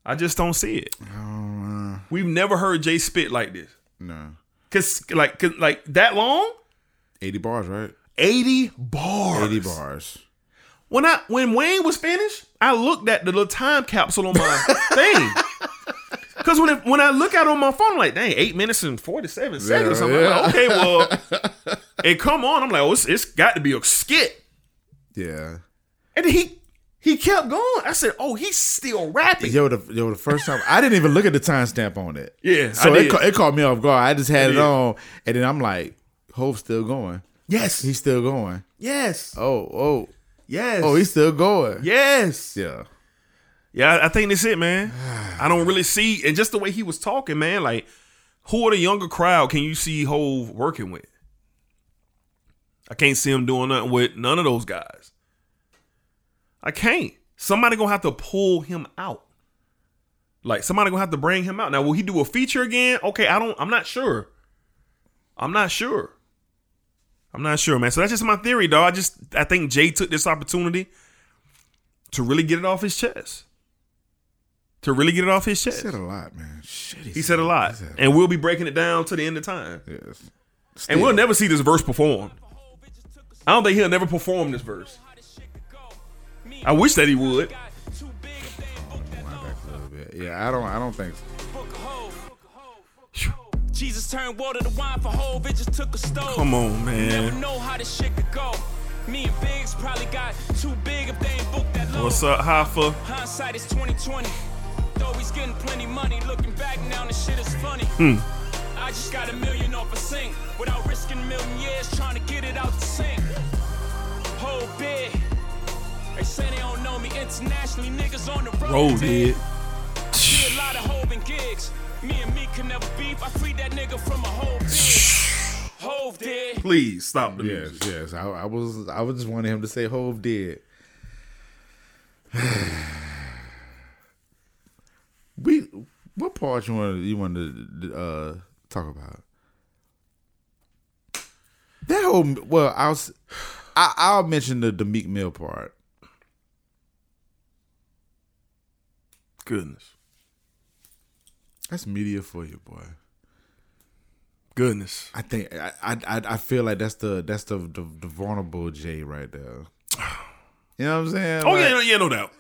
I just don't see it. Uh, We've never heard Jay spit like this. No. Cause like cause, like that long? Eighty bars, right? 80 bars. Eighty bars. When I when Wayne was finished, I looked at the little time capsule on my thing. Cause when it, when I look at it on my phone, I'm like, dang, eight minutes and forty seven seconds. I'm yeah. like, okay, well, it come on. I'm like, oh, it's, it's got to be a skit. Yeah. And he he kept going. I said, oh, he's still rapping. Yo, the yo, the first time I didn't even look at the timestamp on it. Yeah, so it ca- it caught me off guard. I just had I it on, and then I'm like, Hove's still going. Yes, He's still going. yes, Oh, oh, yes. oh, he's still going. yes. Yeah. Yeah, I- think that's it, man. I don't really see, and just the way he was talking, man. Like, who are the younger crowd can you see Hove working with? I can't see him doing nothing with none of those guys. I can't. Somebody gonna have to pull him out. Like somebody gonna have to bring him out. Now, will he do a feature again? Okay, I don't. I'm not sure. I'm not sure. I'm not sure, man. So that's just my theory, dog. I just I think Jay took this opportunity to really get it off his chest. To really get it off his chest. He said a lot, man. Shit, He said a lot, said and we'll be breaking it down to the end of time. Yes. And we'll never see this verse performed. I don't think he'll never perform this verse. I wish that he would. Yeah, I don't. I don't think. So. Jesus turned water to wine for Hove, it just took a stove. Come on, Never man. know how this shit could go. Me and Biggs probably got too big if they ain't booked that low. What's up, Hoffa? Hindsight is 2020. Though he's getting plenty money, looking back now, the shit is funny. Hmm. I just got a million off a sink without risking a million years trying to get it out the sink. Whole big. They say they don't know me internationally, niggas on the road. Roll did. did. See a lot of Hove gigs. Me and me can never beef. I freed that nigga from a whole big. Hove did. Please stop the Yes, music. yes. I, I was. I was just wanting him to say Hove did. we. What part you want? You want to uh, talk about? That whole. Well, I'll. s- I, I'll mention the the Meek Mill part. Goodness. That's media for you, boy. Goodness. I think I I I I feel like that's the that's the the, the vulnerable Jay right there. You know what I'm saying? Oh Like- yeah, yeah, no doubt.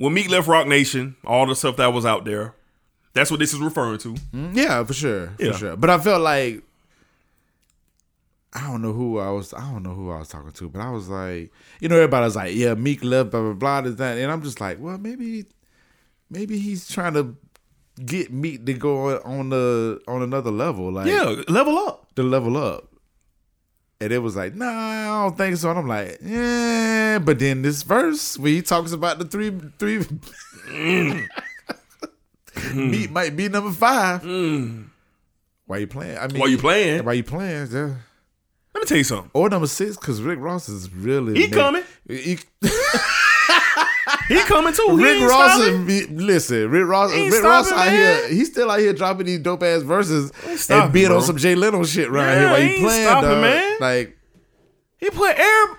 When Meek left Roc Nation, all the stuff that was out there, that's what this is referring to. Mm, yeah, for sure, for sure. But I felt like I don't know who I was. I don't know who I was talking to, but I was like, you know, everybody was like, "Yeah, Meek left, blah blah blah." This, that, and I'm just like, well, maybe, maybe he's trying to get Meek to go on the on another level, like Yeah, level up. to level up. And it was like, nah, I don't think so. And I'm like, yeah. But then this verse where he talks about the three three mm. Meek might be number five. Mm. Why you playing? I mean, Why you playing? Why you playing? Yeah. Let me tell you something. Or number six, because Rick Ross is really He coming. He, He coming too. He Rick ain't Ross, and listen, Rick Ross, He Rick Ross out man. here. He's still out here dropping these dope ass verses stopping, and being bro. on some Jay Leno shit right Yeah, here while he he playing. stopping, dog. man. Like He put every,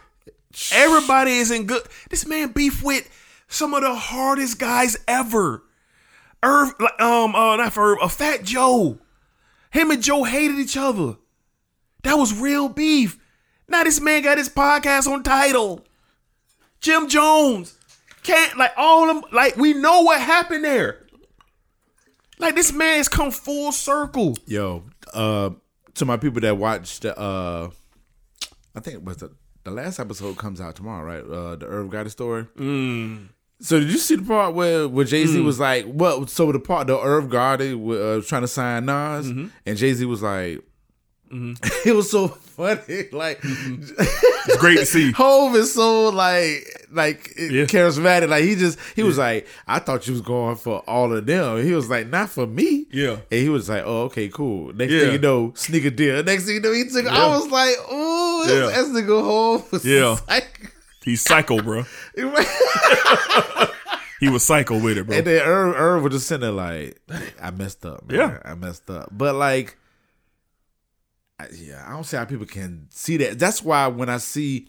everybody is in good. This man beef with some of the hardest guys ever. Irv, um, uh, not for Irv, uh, Fat Joe. Him and Joe hated each other. That was real beef. Now this man got his podcast on Tidal. Jim Jones can't like all of them. Like we know what happened there. Like this man has come full circle. Yo, uh, to my people that watched, uh, I think it was the the last episode comes out tomorrow, right? Uh, the Irv Gotti story. Mm. So did you see the part where where Jay Z was like, "What?" So the part the Irv Gotti uh, was trying to sign Nas, Mm-hmm. and Jay Z was like, Mm-hmm. it was so funny, like. Mm-hmm. It's great to see. Hove is so like like Yeah. charismatic. Like he just he was like, I thought you was going for all of them. He was like, not for me. Yeah. And he was like, Oh, okay, cool. Next Yeah. thing you know, sneaker deal. Next thing you know, he took I was like, ooh, this, Yeah. nigga Hove was Yeah. psych- He's psycho, bro. He was psycho with it, bro. And then Irv, Irv was just sitting there like, I messed up, man. Yeah. I messed up. But like, I, yeah, I don't see how people can see that. That's why when I see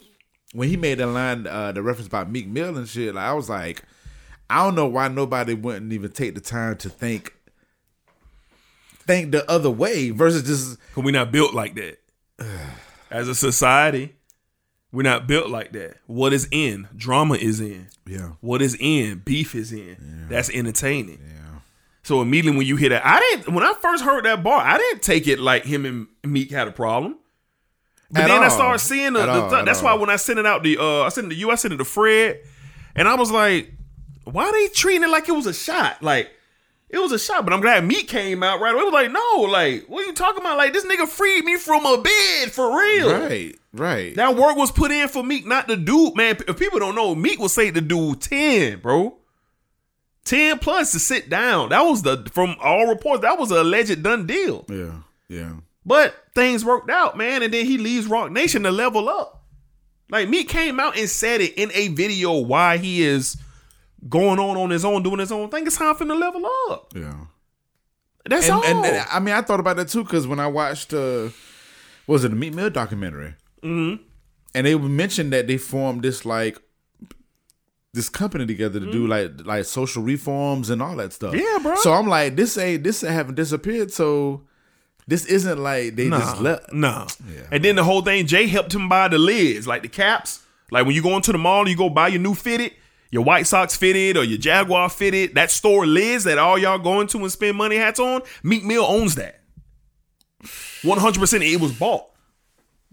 when he made the line, uh, the reference about Meek Mill and shit, like I was like, I don't know why nobody wouldn't even take the time to think, think the other way versus just Cause we're not built like that. As a society, we're not built like that. What is in? Drama is in. yeah, What is in? Beef is in. That's entertaining. yeah. So immediately when you hear that, I didn't. When I first heard that bar, I didn't take it like him and Meek had a problem. But At then I started seeing the. The all, th- that's all. why when I sent it out the, uh, I sent it to you, I sent it to Fred, and I was like, why are they treating it like it was a shot? Like it was a shot. But I'm glad Meek came out right away. It was like, no, like what are you talking about? Like this nigga freed me from a bed for real. Right, right. That work was put in for Meek, not the dude, man. If people don't know, Meek will say the dude 10, bro. 10 plus to sit down. That was the from all reports, that was an alleged done deal. yeah, yeah. But things worked out, man, and then he leaves Roc Nation to level up. Like Meek came out and said it in a video why he is going on on his own, doing his own thing. It's time for him to level up. Yeah. That's and, all. and, and I mean, I thought about that too because when I watched, uh, what was it the Meek Mill documentary? Mm-hmm. And they mentioned that they formed this like this company together to do like like social reforms and all that stuff. Mm. Yeah, bro. So I'm like, this ain't this haven't disappeared. So this isn't like they just left. No. And then the whole thing, Jay helped him buy the lids, like the caps. Like when you go into the mall, you go buy your new fitted, your White Sox fitted or your Jaguar fitted. That store lids that all y'all go into and spend money hats on, Meek Mill owns that. 100% it was bought.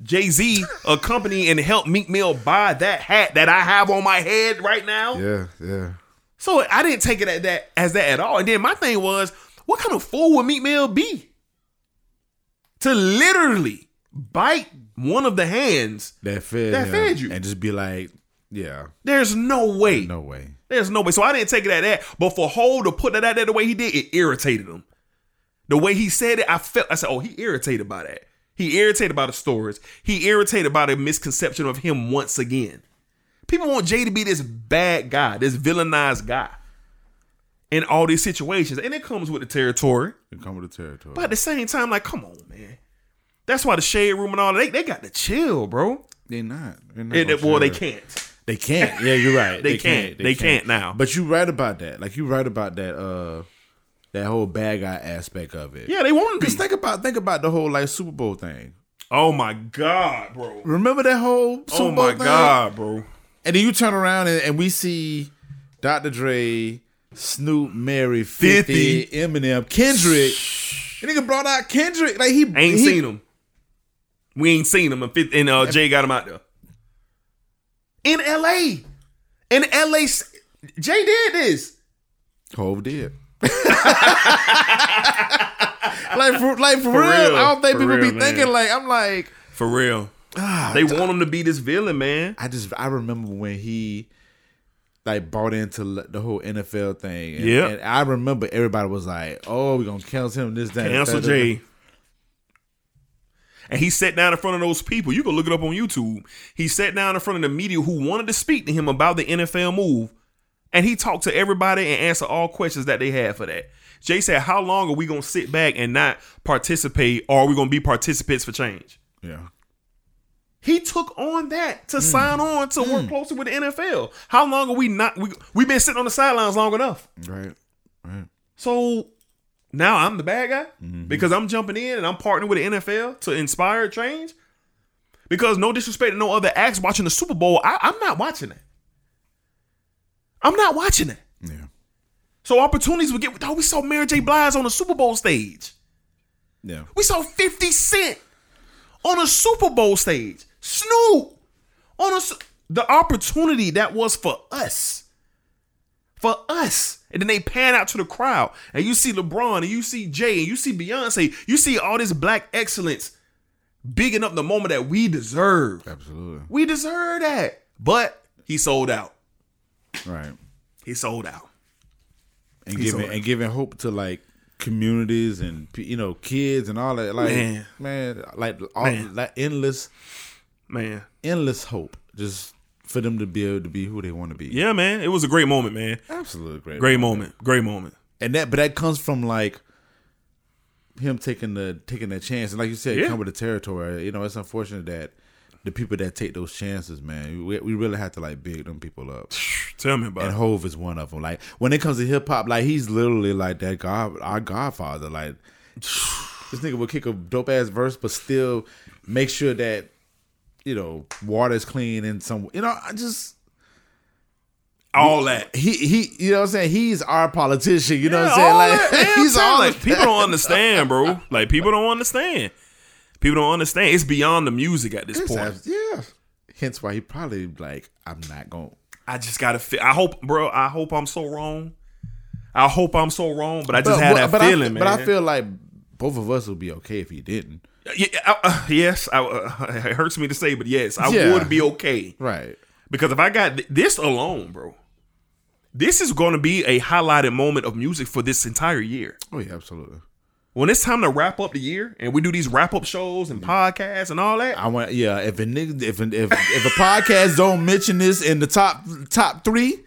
Jay Z, a company, and help Meek Mill buy that hat that I have on my head right now. Yeah, yeah. So I didn't take it at that as that at all. And then my thing was, what kind of fool would Meek Mill be? To literally bite one of the hands. That fed That him fed you. and just be like, yeah, There's no way. no way. There's no way. So I didn't take it at that. But for Hov to put that out there the way he did, it irritated him. The way he said it, I felt I said, oh, he irritated by that. He irritated by the stories. He irritated by the misconception of him once again. People want Jay to be this bad guy, this villainized guy in all these situations. And it comes with the territory. It come with the territory. But at the same time, like, come on, man. That's why the shade room and all that, they, they got to chill, bro. they're not. They're not And, well, they can't. They can't. Yeah, you're right. They can't. They can't now. But you right about that. Like you right about that. Uh, that whole bad guy aspect of it. Yeah, they want to Just be. think about think about the whole like Super Bowl thing. Oh my God, bro. Remember that whole Super Oh Bowl my thing? God, bro. And then you turn around and, and we see Dr. Dre, Snoop, Mary, 50, 50. Eminem, Kendrick. And nigga brought out Kendrick. Like he Ain't he, seen him. We ain't seen him. And, fifth, and uh, Jay got him out there. In LA. In LA. Jay did this. Hove did. Like for like for, For real, real. I don't think people real, be man. thinking like I'm like For real. ah, They want him to be this villain, man. I just I remember when he like bought into the whole NFL thing. And, Yeah. and I remember everybody was like, "Oh, we're gonna cancel him this day." Cancel Jay. And he sat down in front of those people. You can look it up on YouTube. He sat down in front of the media who wanted to speak to him about the NFL move. And he talked to everybody and answered all questions that they had for that. Jay said, How long are we going to sit back and not participate, or are we going to be participants for change? Yeah, He took on that to mm. sign on to work mm. closer with the NFL. How long are we not? We, we've been sitting on the sidelines long enough. right, right. So now I'm the bad guy mm-hmm. because I'm jumping in and I'm partnering with the NFL to inspire change. Because no disrespect to no other acts watching the Super Bowl, I, I'm not watching that. I'm not watching it. Yeah, So opportunities we get. Oh, we saw Mary J. Blige on the Super Bowl stage. yeah. We saw 50 Cent on a Super Bowl stage. Snoop on a the opportunity that was for us. For us. And then they pan out to the crowd. And you see LeBron and you see Jay and you see Beyonce. You see all this black excellence bigging up the moment that we deserve. Absolutely, We deserve that. But he sold out. Right. He sold out. And He's giving and giving hope to like communities and you know kids and all that. Like man, Man. like all Man. like endless, Man. endless hope just for them to be able to be who they want to be. Yeah, man. It was a great moment, man. absolutely great, Great moment. Great moment. and that but that comes from like him taking the taking that chance and like you said Yeah. come with the territory you know it's unfortunate that the people that take those chances man we, we really have to like big them people up Tell me about it. and it. Hove is one of them like when it comes to hip-hop like he's literally like that god our godfather like this nigga will kick a dope ass verse but still make sure that you know water is clean and some you know i just All that. he he you know what I'm saying he's our politician you know what I'm saying like that, man, he's all like people don't understand, bro. Like people don't understand. People don't understand. It's beyond the music at this It's point. abs- yeah hence why he probably like I'm not going I just gotta feel. I hope, bro. I hope I'm so wrong. I hope I'm so wrong, but I just but, had that but feeling, I, man. but I feel like both of us would be okay if he didn't yeah, uh, uh, yes, I, uh, it hurts me to say, but yes, I Yeah. would be okay right because if I got th- this alone, bro, this is going to be a highlighted moment of music for this entire year. oh yeah absolutely When it's time to wrap up the year and we do these wrap up shows and podcasts and all that, I want yeah. If a nigga, if if if a podcast don't mention this in the top top three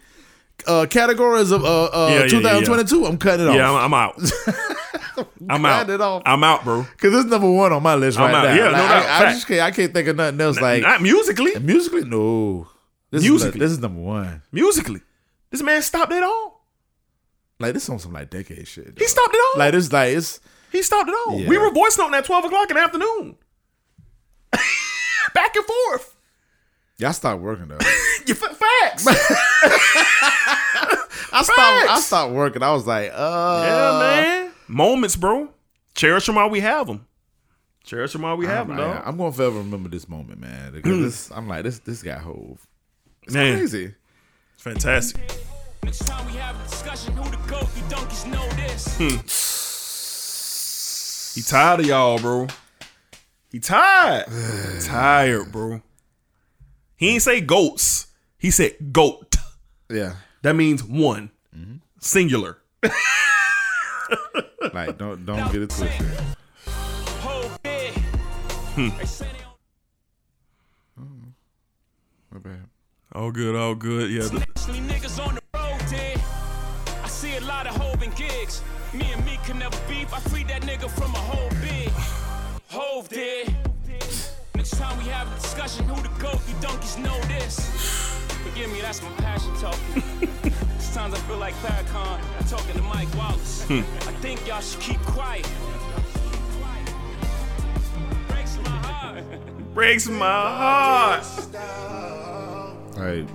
uh categories of uh, uh Yeah, yeah, yeah, 2022, I'm cutting it off. yeah, I'm, I'm out. I'm out. It off. I'm out, bro. Cause it's number one on my list I'm right out. now. Yeah, no Like, doubt. I, I just can't. I can't think of nothing else. Like Not musically. musically, no. This Musically. is this is number one. Musically, this man stopped it all. Like this on some like decade shit. He stopped it all. Like this, like it's he stopped it all. Yeah. We were voice noting at twelve o'clock in the afternoon, back and forth. y'all stopped working though. You fa- facts. I stopped. I stopped working. I was like, uh, yeah, man. Moments, bro. Cherish them while we have them. Cherish them while we have I'm, them, dog. I'm gonna forever remember this moment, man. Because this, I'm like, this, this guy hove. It's Man. crazy. It's fantastic. Next time we have a discussion, who the goat, you donkeys know this. He tired of y'all, bro. He tired. tired, bro. He ain't say goats. He said goat. Yeah. That means one. Mm-hmm. Singular. Like, don't don't get it twisted. Whole big. They say they don't My bad. All good, all good. Yeah. th- niggas on the road. I see a lot of Hove and gigs. Me and me can never beef. I freed that nigga from a whole big. Hove did. Next time we have a discussion, who the goat? You donkeys know this. Forgive me, that's my passion talking. Sometimes I feel like Farrakhan talking to Mike Wallace. Hmm. I think y'all should keep quiet. Breaks my heart. Breaks my heart. Like,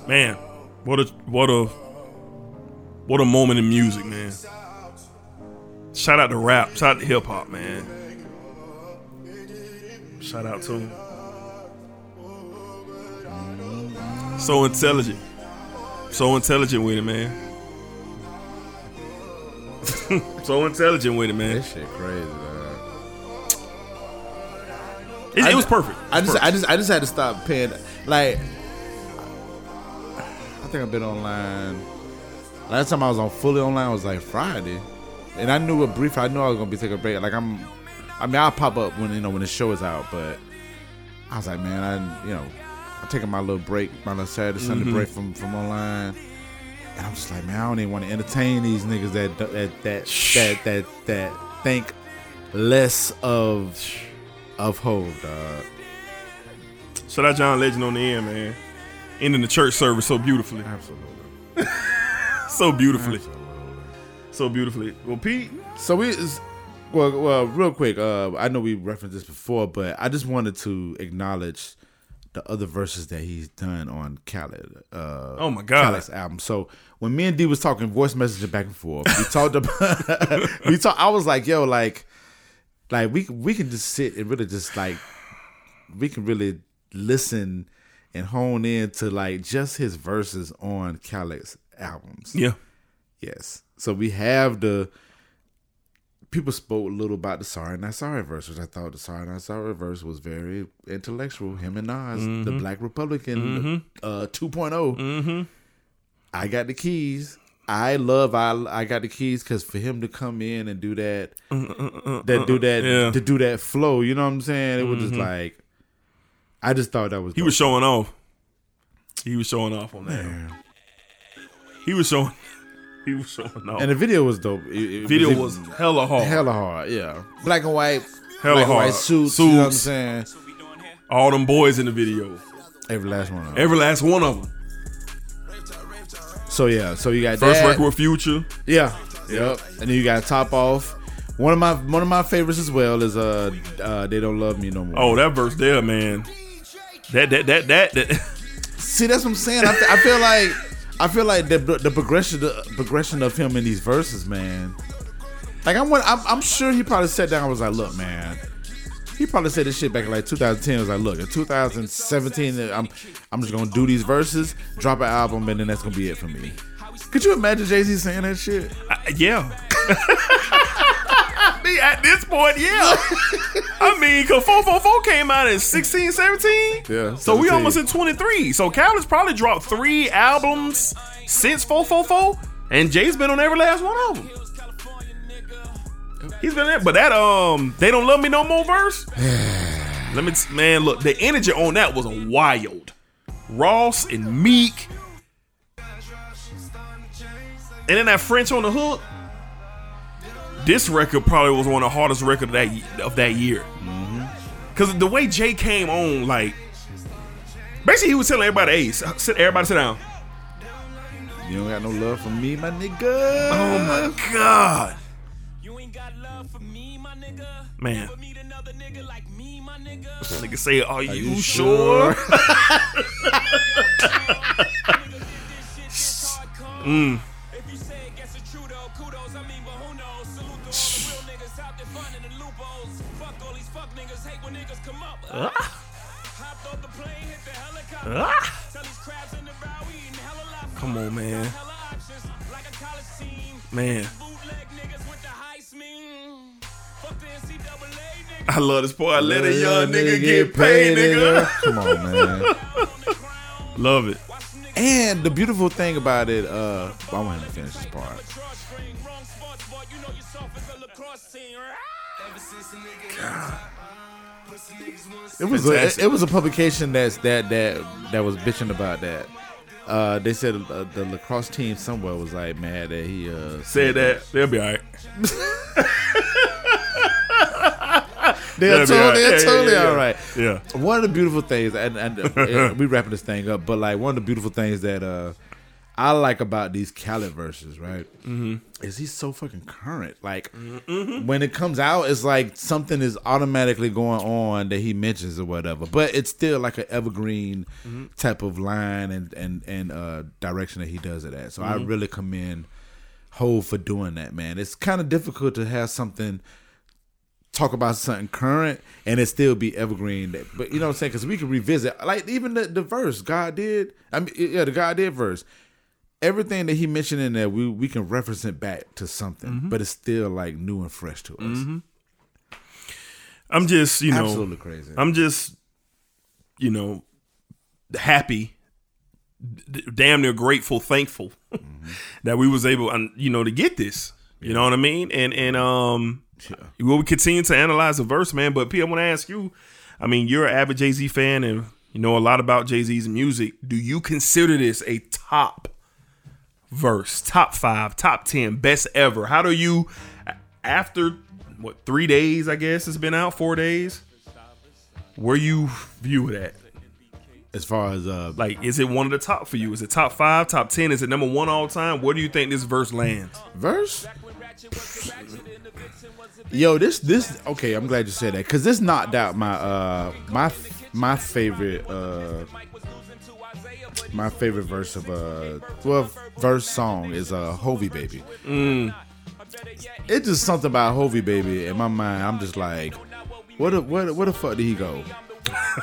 Man, what a what a what a moment in music, man. Shout out to rap, shout out to hip hop, man. Shout out to him. So intelligent. So intelligent with it, man. so intelligent with it, man. this shit crazy. Dog. It, it was perfect. I just, Perfect. I just, I just had to stop paying. Like, think I've been online. Last time I was on fully online was like Friday, and I knew a brief. I knew I was gonna be taking a break. Like I'm, I mean, I'll pop up when you know when the show is out, but I was like, man, I, you know, I'm taking my little break, my little Saturday Sunday mm-hmm. break from from online, and I'm just like, man, I don't even want to entertain these niggas that that that that that that think less of of Hove, dog. Shout out John Legend on the end, man. Ending the church service so beautifully. Absolutely. So beautifully. So beautifully. Well, Pete, So we, well, well, real quick. Uh, I know we referenced this before, but I just wanted to acknowledge the other verses that he's done on Khaled. Uh, Oh my God. Khaled's album. So when me and D was talking voice messaging back and forth, we talked about. we talked. I was like, yo, like, like we we can just sit and really just like we can really listen and hone in to like just his verses on Khaled's albums. yeah. Yes. So we have the people spoke a little about the sorry not sorry verse, which I thought the sorry not sorry verse was very intellectual. Him and Nas, the mm-hmm. Black Republican mm-hmm. uh 2 Mm-hmm. I got the keys. I love I I got the keys because for him to come in and do that, mm, mm, mm, that do that Yeah. to do that flow, you know what I'm saying? It was just mm-hmm. like, I just thought that was He was showing off. He was showing off on that. He was showing. He was showing off. and the video was dope. It, it video even- was hella hard. hella hard. Yeah, black and white, Hella black and hard. white suits. You know what I'm saying? All them boys in the video. Every last one. Of them. Every last one of them. So yeah, so you got First that. record with Future. Yeah, yep. And then you got top off. One of my one of my favorites as well is uh, uh they don't love me no more. Oh, that verse there, man. That that that that. that. see that's what I'm saying. I, I feel like I feel like the the progression the progression of him in these verses, man. Like I'm I'm, I'm sure he probably sat down and was like, look, man. He probably said this shit back in like 2010. Was like, look, in 2017, I'm I'm just gonna do these verses, drop an album, and then that's gonna be it for me. Could you imagine Jay Z saying that shit? I- yeah. I mean, at this point, yeah. I mean, cause 444 came out in 16, 17. Yeah, So we almost in 23. So Khaled's probably dropped three albums since 444, and Jay's been on every last one of them. He's been there, but that um, they don't love me no more verse. Let me, t- man, look, the energy on that was wild. Ross and Meek, and then that French on the hook. This record probably was one of the hardest records of that of that year. Because the way Jay came on, like, basically he was telling everybody, "Hey, sit, everybody sit down." You don't got no love for me, my nigga. Oh my god, You ain't got love for me, my nigga. man! Never meet another nigga like me, my nigga. Nigga say, "Are, you, you sure?" sure? Mm. Fuck on, man. Man. I love this part. I let a young nigga get paid, nigga. Come on, man. Love it. And the beautiful thing about it, uh, I want to finish this part. Drawstring, It was a, it was a publication that's that that that was bitching about that. Uh, they said uh, the lacrosse team somewhere was like mad that he uh, Said that they'll be all right. They're, totally, all right. they're Yeah, totally yeah, yeah. all right. Yeah. One of the beautiful things, and, and, and we wrapping this thing up, but like one of the beautiful things that uh, I like about these Khaled verses, right, mm-hmm. is he's so fucking current. Like when it comes out, it's like something is automatically going on that he mentions or whatever, but it's still like an evergreen type of line and and and uh, direction that he does it at. So I really commend Hove for doing that, man. It's kind of difficult to have something talk about something current and it still be evergreen. But you know what I'm saying? Because we can revisit, like even the, the verse God did. I mean, yeah, the God did verse. Everything that he mentioned in there, we we can reference it back to something, mm-hmm. but it's still like new and fresh to us. Mm-hmm. I'm just, you know, Absolutely crazy. I'm just, you know, happy, d- damn near grateful, thankful mm-hmm. that we was able, you know, to get this. You know what I mean? And and um, we'll continue to analyze the verse, man. But P, I want to ask you. I mean, you're an avid Jay Z fan, and you know a lot about Jay Z's music. Do you consider this a top verse, top five, top ten, best ever? How do you, after what three days? I guess it's been out, four days. Where you view it at? as far as uh, Like, is it one of the top for you? Is it top five, top ten? Is it number one all time? Where do you think this verse lands? verse. Yo, this this okay. I'm glad you said that because this knocked out my uh my my favorite uh my favorite verse of a well verse song is uh Hovi Baby. It's just something about Hovi Baby in my mind. I'm just like, what the, what the- fuck did he go?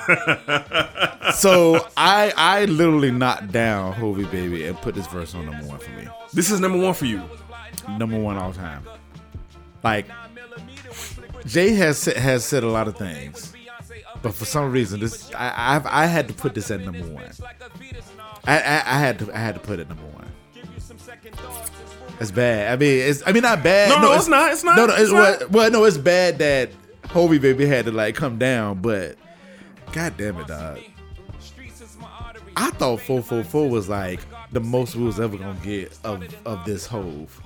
so I I literally knocked down Hovi Baby and put this verse on number one for me This is number one for you. number one all time. Like Jay has said, has said a lot of things, but for some reason, this I I've, I had to put this at number one. I, I I had to I had to put it number one. It's bad. I mean, it's I mean not bad. No, no, it's not, it's not, No, no, it's, it's well, not. well, no, it's bad that Hovi baby had to like come down, but god damn it, dog. I thought 444 was like the most we was ever gonna get of of this hove.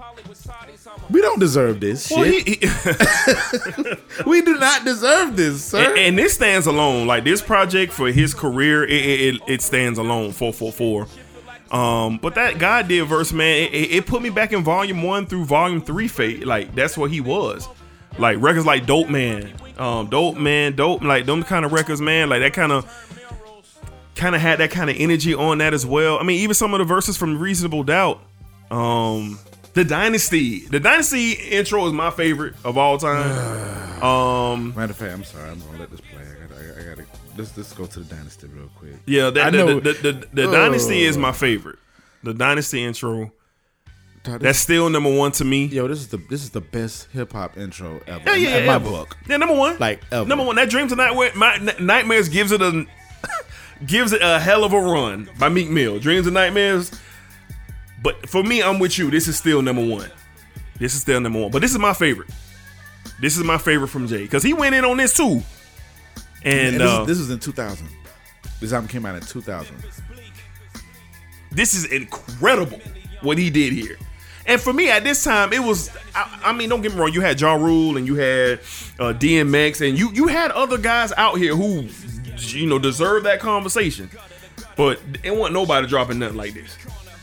We don't deserve this Well, shit. he, he- we do not deserve this, sir. and, and this stands alone. Like this project for his career, it it, it, stands alone. Four four four. Um, but that God did verse, man, it, it- it put me back in volume one through volume three. Fate, like that's what he was. Like records like Dope Man, um, Dope Man, Dope, like them kind of records, man. Like that kind of, kind of had that kind of energy on that as well. I mean, even some of the verses from Reasonable Doubt, um, the Dynasty, the Dynasty intro is my favorite of all time. Um, Matter of fact, I'm sorry. I'm gonna let this play. I gotta, I, I gotta. Let's let's go to the dynasty real quick. Yeah, that, I the, know- the, the, the, the Oh. Dynasty is my favorite. The Dynasty intro. This- That's still number one to me. yo, this is the this is the best hip hop intro ever. Yeah, in- yeah, in my ever. book. Yeah, number one. Like, ever. number one. That Dreams of Nightmare, my, N- Nightmares gives it a gives it a hell of a run by Meek Mill. Dreams and Nightmares. But for me, I'm with you. This is still number one. This is still number one. But this is my favorite. This is my favorite from Jay because he went in on this too. And, And this, uh, is, this was in 2000. This album came out in 2000. this is incredible what he did here. And for me at this time, it was. I, I mean, don't get me wrong. You had Ja Rule and you had uh, DMX, and you you had other guys out here who, you know, deserve that conversation. But it wasn't nobody dropping nothing like this.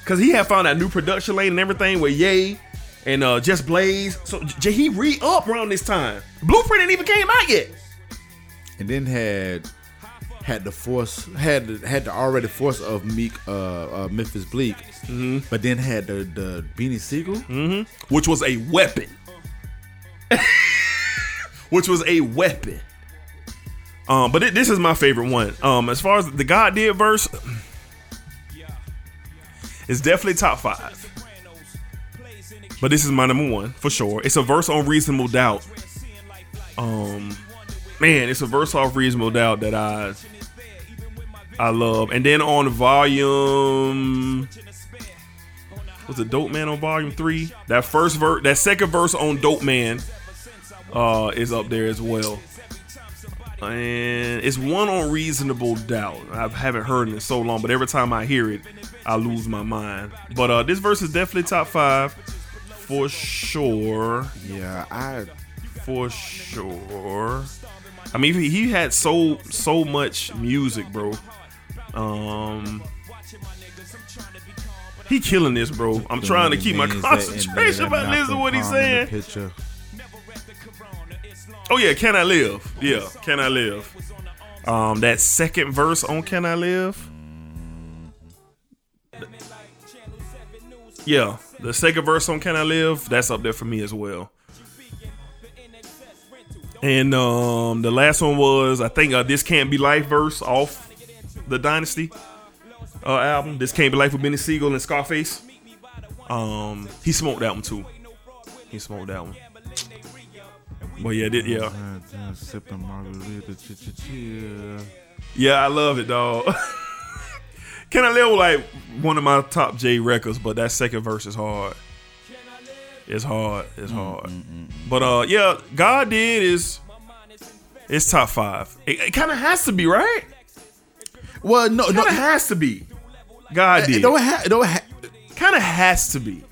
Cause he had found that new production lane and everything with Yay and uh, Just Blaze. So J- he re up around this time. Blueprint ain't even came out yet. and then had had the force had the, had the already force of Meek uh, uh Memphis Bleek, Mm-hmm. but then had the the Beanie Sigel. which was a weapon. which was a weapon. Um, but it, this is my favorite one. Um, as far as the God did verse, it's definitely top five. But this is my number one for sure. It's a verse on reasonable doubt. Um, man, it's a verse off reasonable doubt that I I love. And then on volume was it Dope Man on volume three? That first verse, that second verse on Dope Man, uh, is up there as well. And it's one on Reasonable Doubt. I haven't heard it in so long, but every time I hear it, I lose my mind. But uh, this verse is definitely top five for sure. Yeah, I For sure. I mean, he he had so so much music, bro. Um, he killing this, bro. I'm trying to keep my Means that- and concentration about listening to what he's saying. Oh yeah, can I live? Yeah, can I live? Um, that second verse on "Can I Live." Yeah, the second verse on "Can I Live" that's up there for me as well. And um, the last one was I think uh, "This Can't Be Life" verse off the Dynasty uh, album. "This Can't Be Life" with Beanie Sigel and Scarface. Um, he smoked that one too. He smoked that one. But yeah, did yeah. Yeah, I love it, dog. Can I live like one of my top J records, but that second verse is hard. It's hard. It's mm, hard. Mm, mm, but uh, yeah, God did is it's top five. It, it kind of has to be right. Well, no, no, Kind of has to be. God it did. don't ha- it don't ha- Kind of has to be.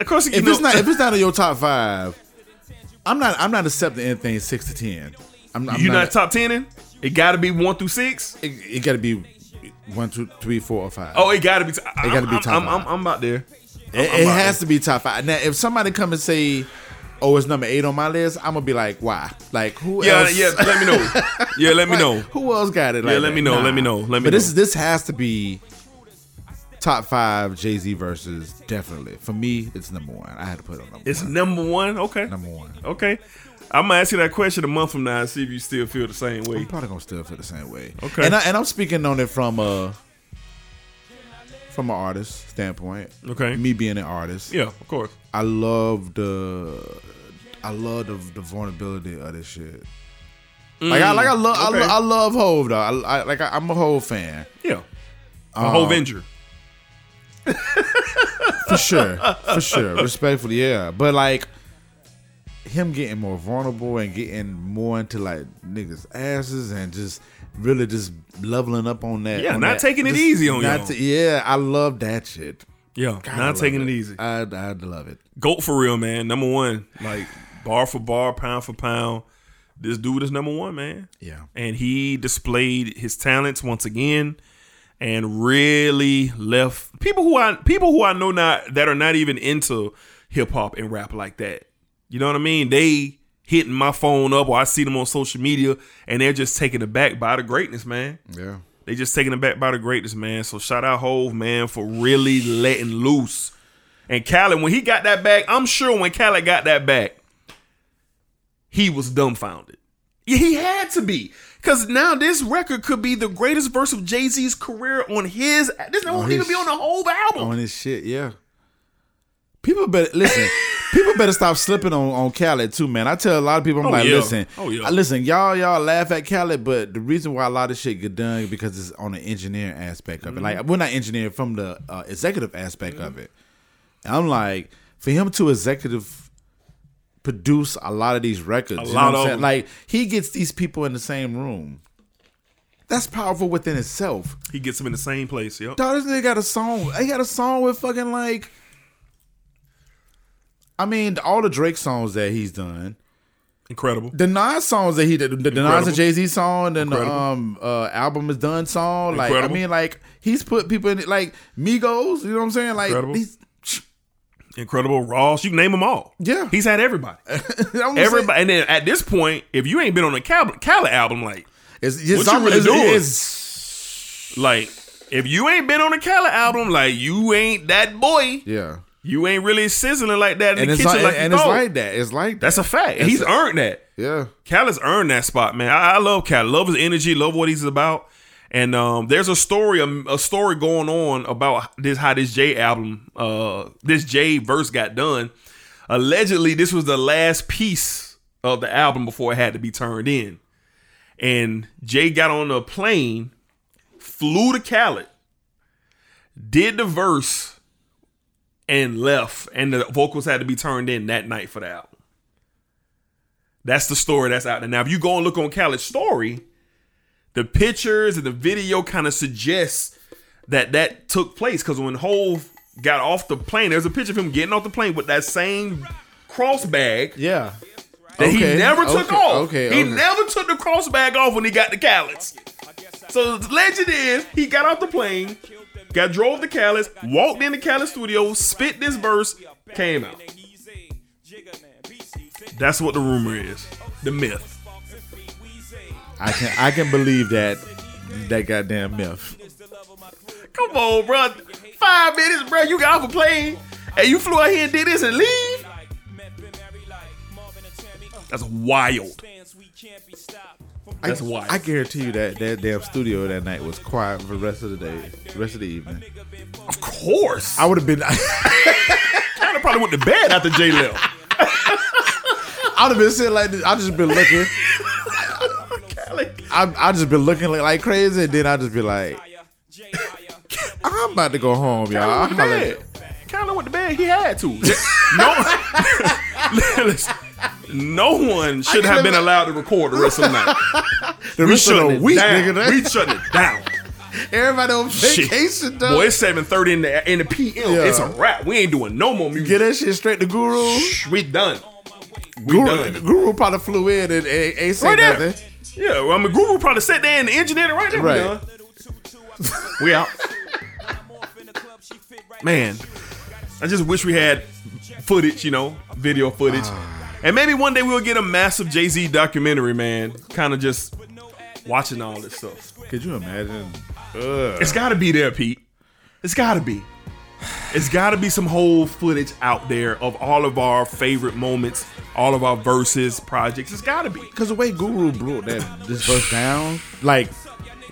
Of course, you if know, it's not if it's not in your top five, I'm not I'm not accepting anything six to ten. I'm, I'm you not, top ten in. It got to be one through six. It, it got to be one, two, three, four, or five. Oh, it got to be. T- it gotta be top I'm, I'm. I'm, I'm about there. it, I'm it about has to be top five. Now, if somebody come and say, "Oh, it's number eight on my list," I'm gonna be like, "Why? Like who Yeah, else?" yeah. Let me know. Yeah, let me Like, know. who else got it. Yeah, let that? me know, Nah. let me know, let me but this know. this has to be top five Jay Z verses. Definitely for me, it's number one. I had to put it on number It's one. number one. Okay. number one. Okay. I'm gonna ask you that question a month from now and see if you still feel the same way. I'm probably gonna still feel the same way. Okay. and I, and I'm speaking on it from a from an artist standpoint. Okay. me being an artist. Yeah, of course. I love the I love the, the vulnerability of this shit. Like I like I love I, mm, okay. lo- I love Hove though. I, I like I, I'm a Hove fan Yeah. A um, whole Avenger. for sure, for sure. Respectfully, yeah. But like him getting more vulnerable and getting more into like niggas asses and just really just leveling up on that. Yeah, on not that- taking it just easy on y'all. yeah, I love that shit. Yeah. God, not taking it easy. I I love it. Goat for real, man. Number one. Like bar for bar, pound for pound. This dude is number one, man. Yeah. And he displayed his talents once again and really left people who I people who I know not that are not even into hip hop and rap like that. You know what I mean? They hitting my phone up or I see them on social media and they're just taken aback by the greatness, man. Yeah. They just taken aback by the greatness, man. So shout out Hove, man, for really letting loose. And Khaled, when he got that back, I'm sure when Khaled got that back, he was dumbfounded. Yeah, he had to be. Cause now this record could be the greatest verse of Jay-Z's career on his this won't his- even be on the whole album. on his shit. Yeah. People better listen. people better stop slipping on on Khaled too, man. I tell a lot of people, I'm Oh, like, yeah. listen, Oh, yeah. I- listen, y'all, y'all laugh at Khaled, but the reason why a lot of shit get done is because it's on the engineering aspect of it. Mm-hmm. Like, we're not engineering from the uh, executive aspect of it. And I'm like, for him to executive produce a lot of these records, A you know lot of. Like, he gets these people in the same room. That's powerful within itself. He gets them in the same place, yep. Dog, this nigga got a song. He got a song with fucking like I mean, all the Drake songs that he's done, Incredible. the Nas songs that he did, the, the Nas and Jay Z song, and the um uh, album is done song. Like, Incredible. I mean, like he's put people in it, like Migos. You know what I'm saying? Like, Incredible. he's, Incredible. Ross. You can name them all. Yeah. He's had everybody. I'm saying, Everybody. And then at this point, if you ain't been on a Khaled, Khaled album, like, It's, it's, What you really it's, doing? it's- like, if you ain't been on a Khaled album, like, you ain't that boy. yeah. You ain't really sizzling like that in And the kitchen like, like and it's like that. It's like that. That's a fact. And he's a- earned that. yeah. Khaled's earned that spot, man. I, I love Khaled. Love his energy. Love what he's about. And um, there's a story, a, a story going on about this how this J album, uh, this J verse got done. Allegedly, this was the last piece of the album before it had to be turned in. And Jay got on a plane, flew to Khaled, did the verse, and left. And the vocals had to be turned in that night for the album. That's the story that's out there. Now, if you go and look on Khaled's story, the pictures and the video kind of suggests that that took place because when Hove got off the plane, there's a picture of him getting off the plane with that same cross bag Yeah. that he Okay, never took okay, off. okay, he never took the cross bag off when he got to Khaled's. So the legend is he got off the plane, got drove to Khaled's, walked into Khaled's studio, spit this verse, came out. That's what the rumor is. The myth. I can I can believe that that goddamn myth. Come on, bro. Five minutes, bro. You got off a plane and you flew out here and did this and leave. That's wild. That's I, wild. I guarantee you that that damn studio that night was quiet for the rest of the day, rest of the evening. Of course. I would have been, I probably went to bed after Jay left. would have been sitting like this. I just been looking. I I just been looking like, like crazy, and then I just be like, I'm about to go home, y'all. I'll Went to holler at bed. Kind of went to bed. He had to. No, Listen, no one should have been allowed to record the rest of the night. the We shutting it week, down. nigga. We shutting it down. Everybody on Shit. vacation, though. Boy, it's seven thirty in the in the PM. Yeah. It's a wrap. We ain't doing no more music. Get that shit straight to Guru. Shh, we done. We Guru, done. Guru probably flew in and ain't, ain't say Right there. Yeah, well, I mean, Guru probably sat there and engineered it right there. Right. We. We out. Man, I just wish we had footage, you know, video footage. Ah. And maybe one day we'll get a massive Jay Z documentary, man. Kind of just watching all this stuff. Could you imagine? It's got to be there, Pete. It's got to be. It's got to be some whole footage out there of all of our favorite moments, all of our verses, projects. It's got to be. Because the way Guru broke that this verse down, like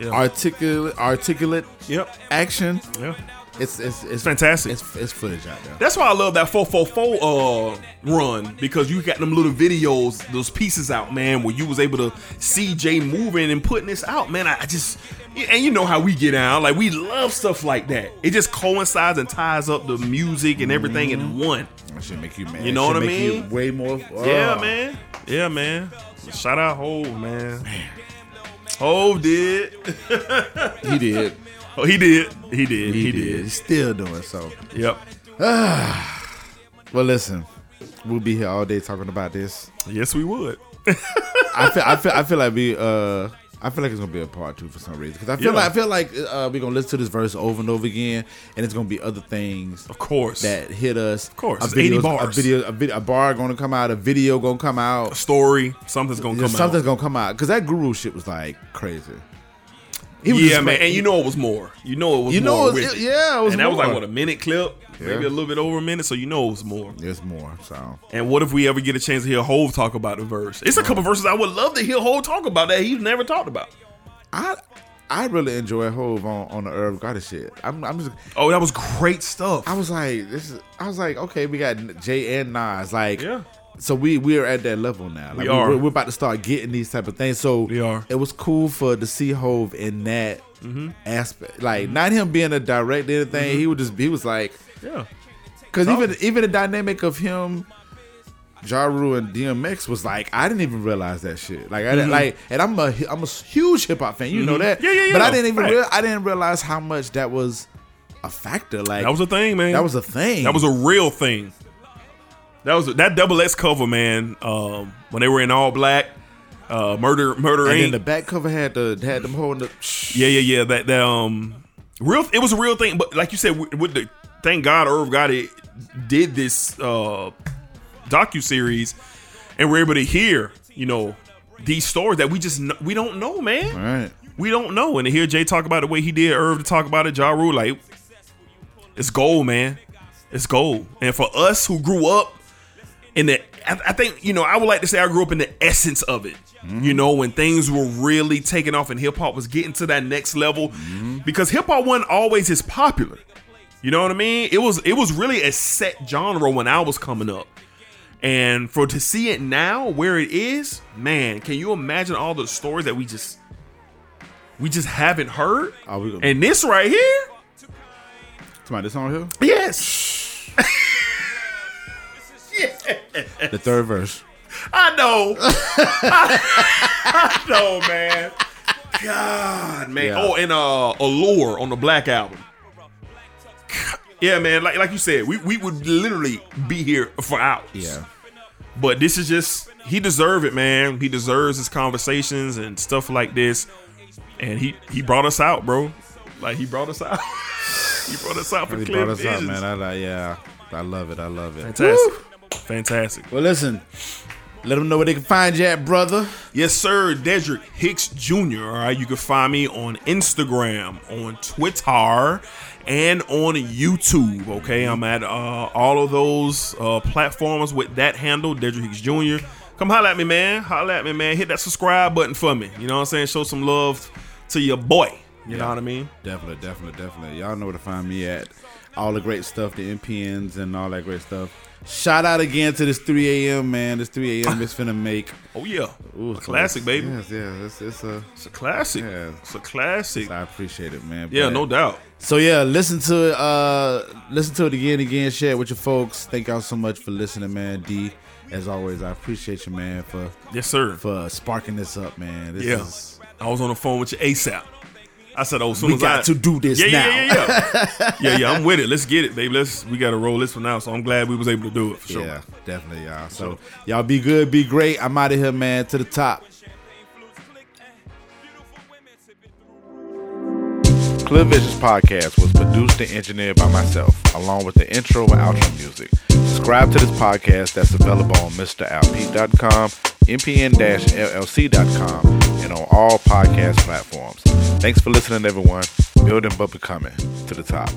Yeah. articulate, articulate Yep. action, Yeah. It's it's it's Fantastic. It's, it's footage out there. That's why I love that 444 uh run because you got them little videos, those pieces out, man, where you was able to see Jay moving and putting this out, man. I, I just and you know how we get out, like we love stuff like that. It just coincides and ties up the music and everything in one. That should make you mad. You know what I make you mean? way more. Yeah, oh. man. Yeah, man. Shout out Hove, man. Hove did. He did. Oh, he did. He did. He, He, did. did. He's still doing so. Yep. Well, listen, we'll be here all day talking about this. Yes, we would. I feel, I feel, I feel like we, uh, I feel like it's gonna be a part two for some reason because I feel Yeah. like I feel like uh, we're gonna listen to this verse over and over again, and it's gonna be other things Of course. that hit us. Of course, it's 80 A video, a, video, a bar gonna come out, a video gonna come out, a story. Something's gonna come something's out. Something's gonna come out because that guru shit was like crazy. Yeah, man. And you know it was more. You know it was You know more. it was- with yeah, it was And that was like what a minute clip, maybe a little bit over a minute. So you know it was more. It's more. So And what if we ever get a chance to hear Hove talk about the verse? It's a couple verses I would love to hear Hove talk about that he's never talked about. I, I really enjoy Hove on on the Irv Gotti shit. I'm, I'm just. Oh, that was great stuff. I was like, this is. I was like, okay, we got Jay and Nas. Like, Yeah. So we we are at that level now. Like, We are. We're, we're about to start getting these type of things. So We are. It was cool for to see Hove in that Mm-hmm. aspect. Like, not him being a direct anything. He would just. He was like, yeah. because even even the dynamic of him. Ja Rule and DMX was like I didn't even realize that shit. Like I didn't like, and I'm a I'm a huge hip hop fan. You know that. Mm-hmm. Yeah, yeah, yeah. But I didn't even Right. real, I didn't realize how much that was a factor. Like That was a thing, man. that was a thing. that was a real thing. That was that double X cover, man. Um, when they were in all black, uh, murder, murder And then the back cover had the had them holding the. yeah, yeah, yeah. That, that um, real. It was a real thing, but like you said, with, with the thank God Irv Gotti did this uh docu series, and we're able to hear, you know, these stories that we just kn- we don't know, man. All right. We don't know. And to hear Jay talk about it the way he did, Irv to talk about it, Ja Rule, like it's gold, man. It's gold. And for us who grew up in the I, I think, you know, I would like to say I grew up in the essence of it. You know, when things were really taking off and hip hop was getting to that next level. Because hip hop wasn't always as popular. You know what I mean? It was it was really a set genre when I was coming up. And for to see it now where it is, man, can you imagine all the stories that we just we just haven't heard? And this right here, somebody this on here? yes. The third verse. I know. I know, man. God, man. Yeah. Oh, and uh Allure on the Black album. Yeah, man. Like like you said, we, we would literally be here for hours. Yeah. But this is just he deserve it, man. He deserves his conversations and stuff like this. And he he brought us out, bro. Like he brought us out. he brought us out for He clear brought us out, man. I like, yeah, I love it. I love it. Fantastic. Fantastic. Well, listen, let them know where they can find you at, brother. Yes, sir. Dedrick Hicks Jr. All right. You can find me on Instagram, on Twitter, and on YouTube. Okay. I'm at uh, all of those uh, platforms with that handle, Dedrick Hicks Jr. Come holla at me, man. Holla at me, man. Hit that subscribe button for me. You know what I'm saying? Show some love to your boy. You know what I mean? Definitely, definitely, definitely. Y'all know where to find me at. All the great stuff, the NPNs and all that great stuff. Shout out again to this 3 a.m. man. This 3 a.m. is finna make Oh, yeah. Ooh, a classic, baby. Yes, yeah, it's, it's a. It's a classic. Yeah. It's a classic. I appreciate it, man. Yeah, But- no doubt. So yeah, listen to it. Uh, listen to it again, again. Share it with your folks. Thank y'all so much for listening, man. D, as always, I appreciate you, man, for Yes, sir. for sparking this up, man. This Yeah. is I was on the phone with you ASAP. I said, "Oh, soon We as got I, to do this yeah, now. Yeah, yeah, yeah, yeah, yeah. I'm with it. Let's get it, baby. Let's. We got to roll this one out. So I'm glad we was able to do it for sure. yeah, definitely, y'all. So y'all be good, be great. I'm out of here, man. To the top. Clear Visions podcast was produced and engineered by myself, along with the intro and outro music. Subscribe to this podcast that's available on MrLP.com, mpn-llc.com, and on all podcast platforms. Thanks for listening, everyone. Building but becoming to the top.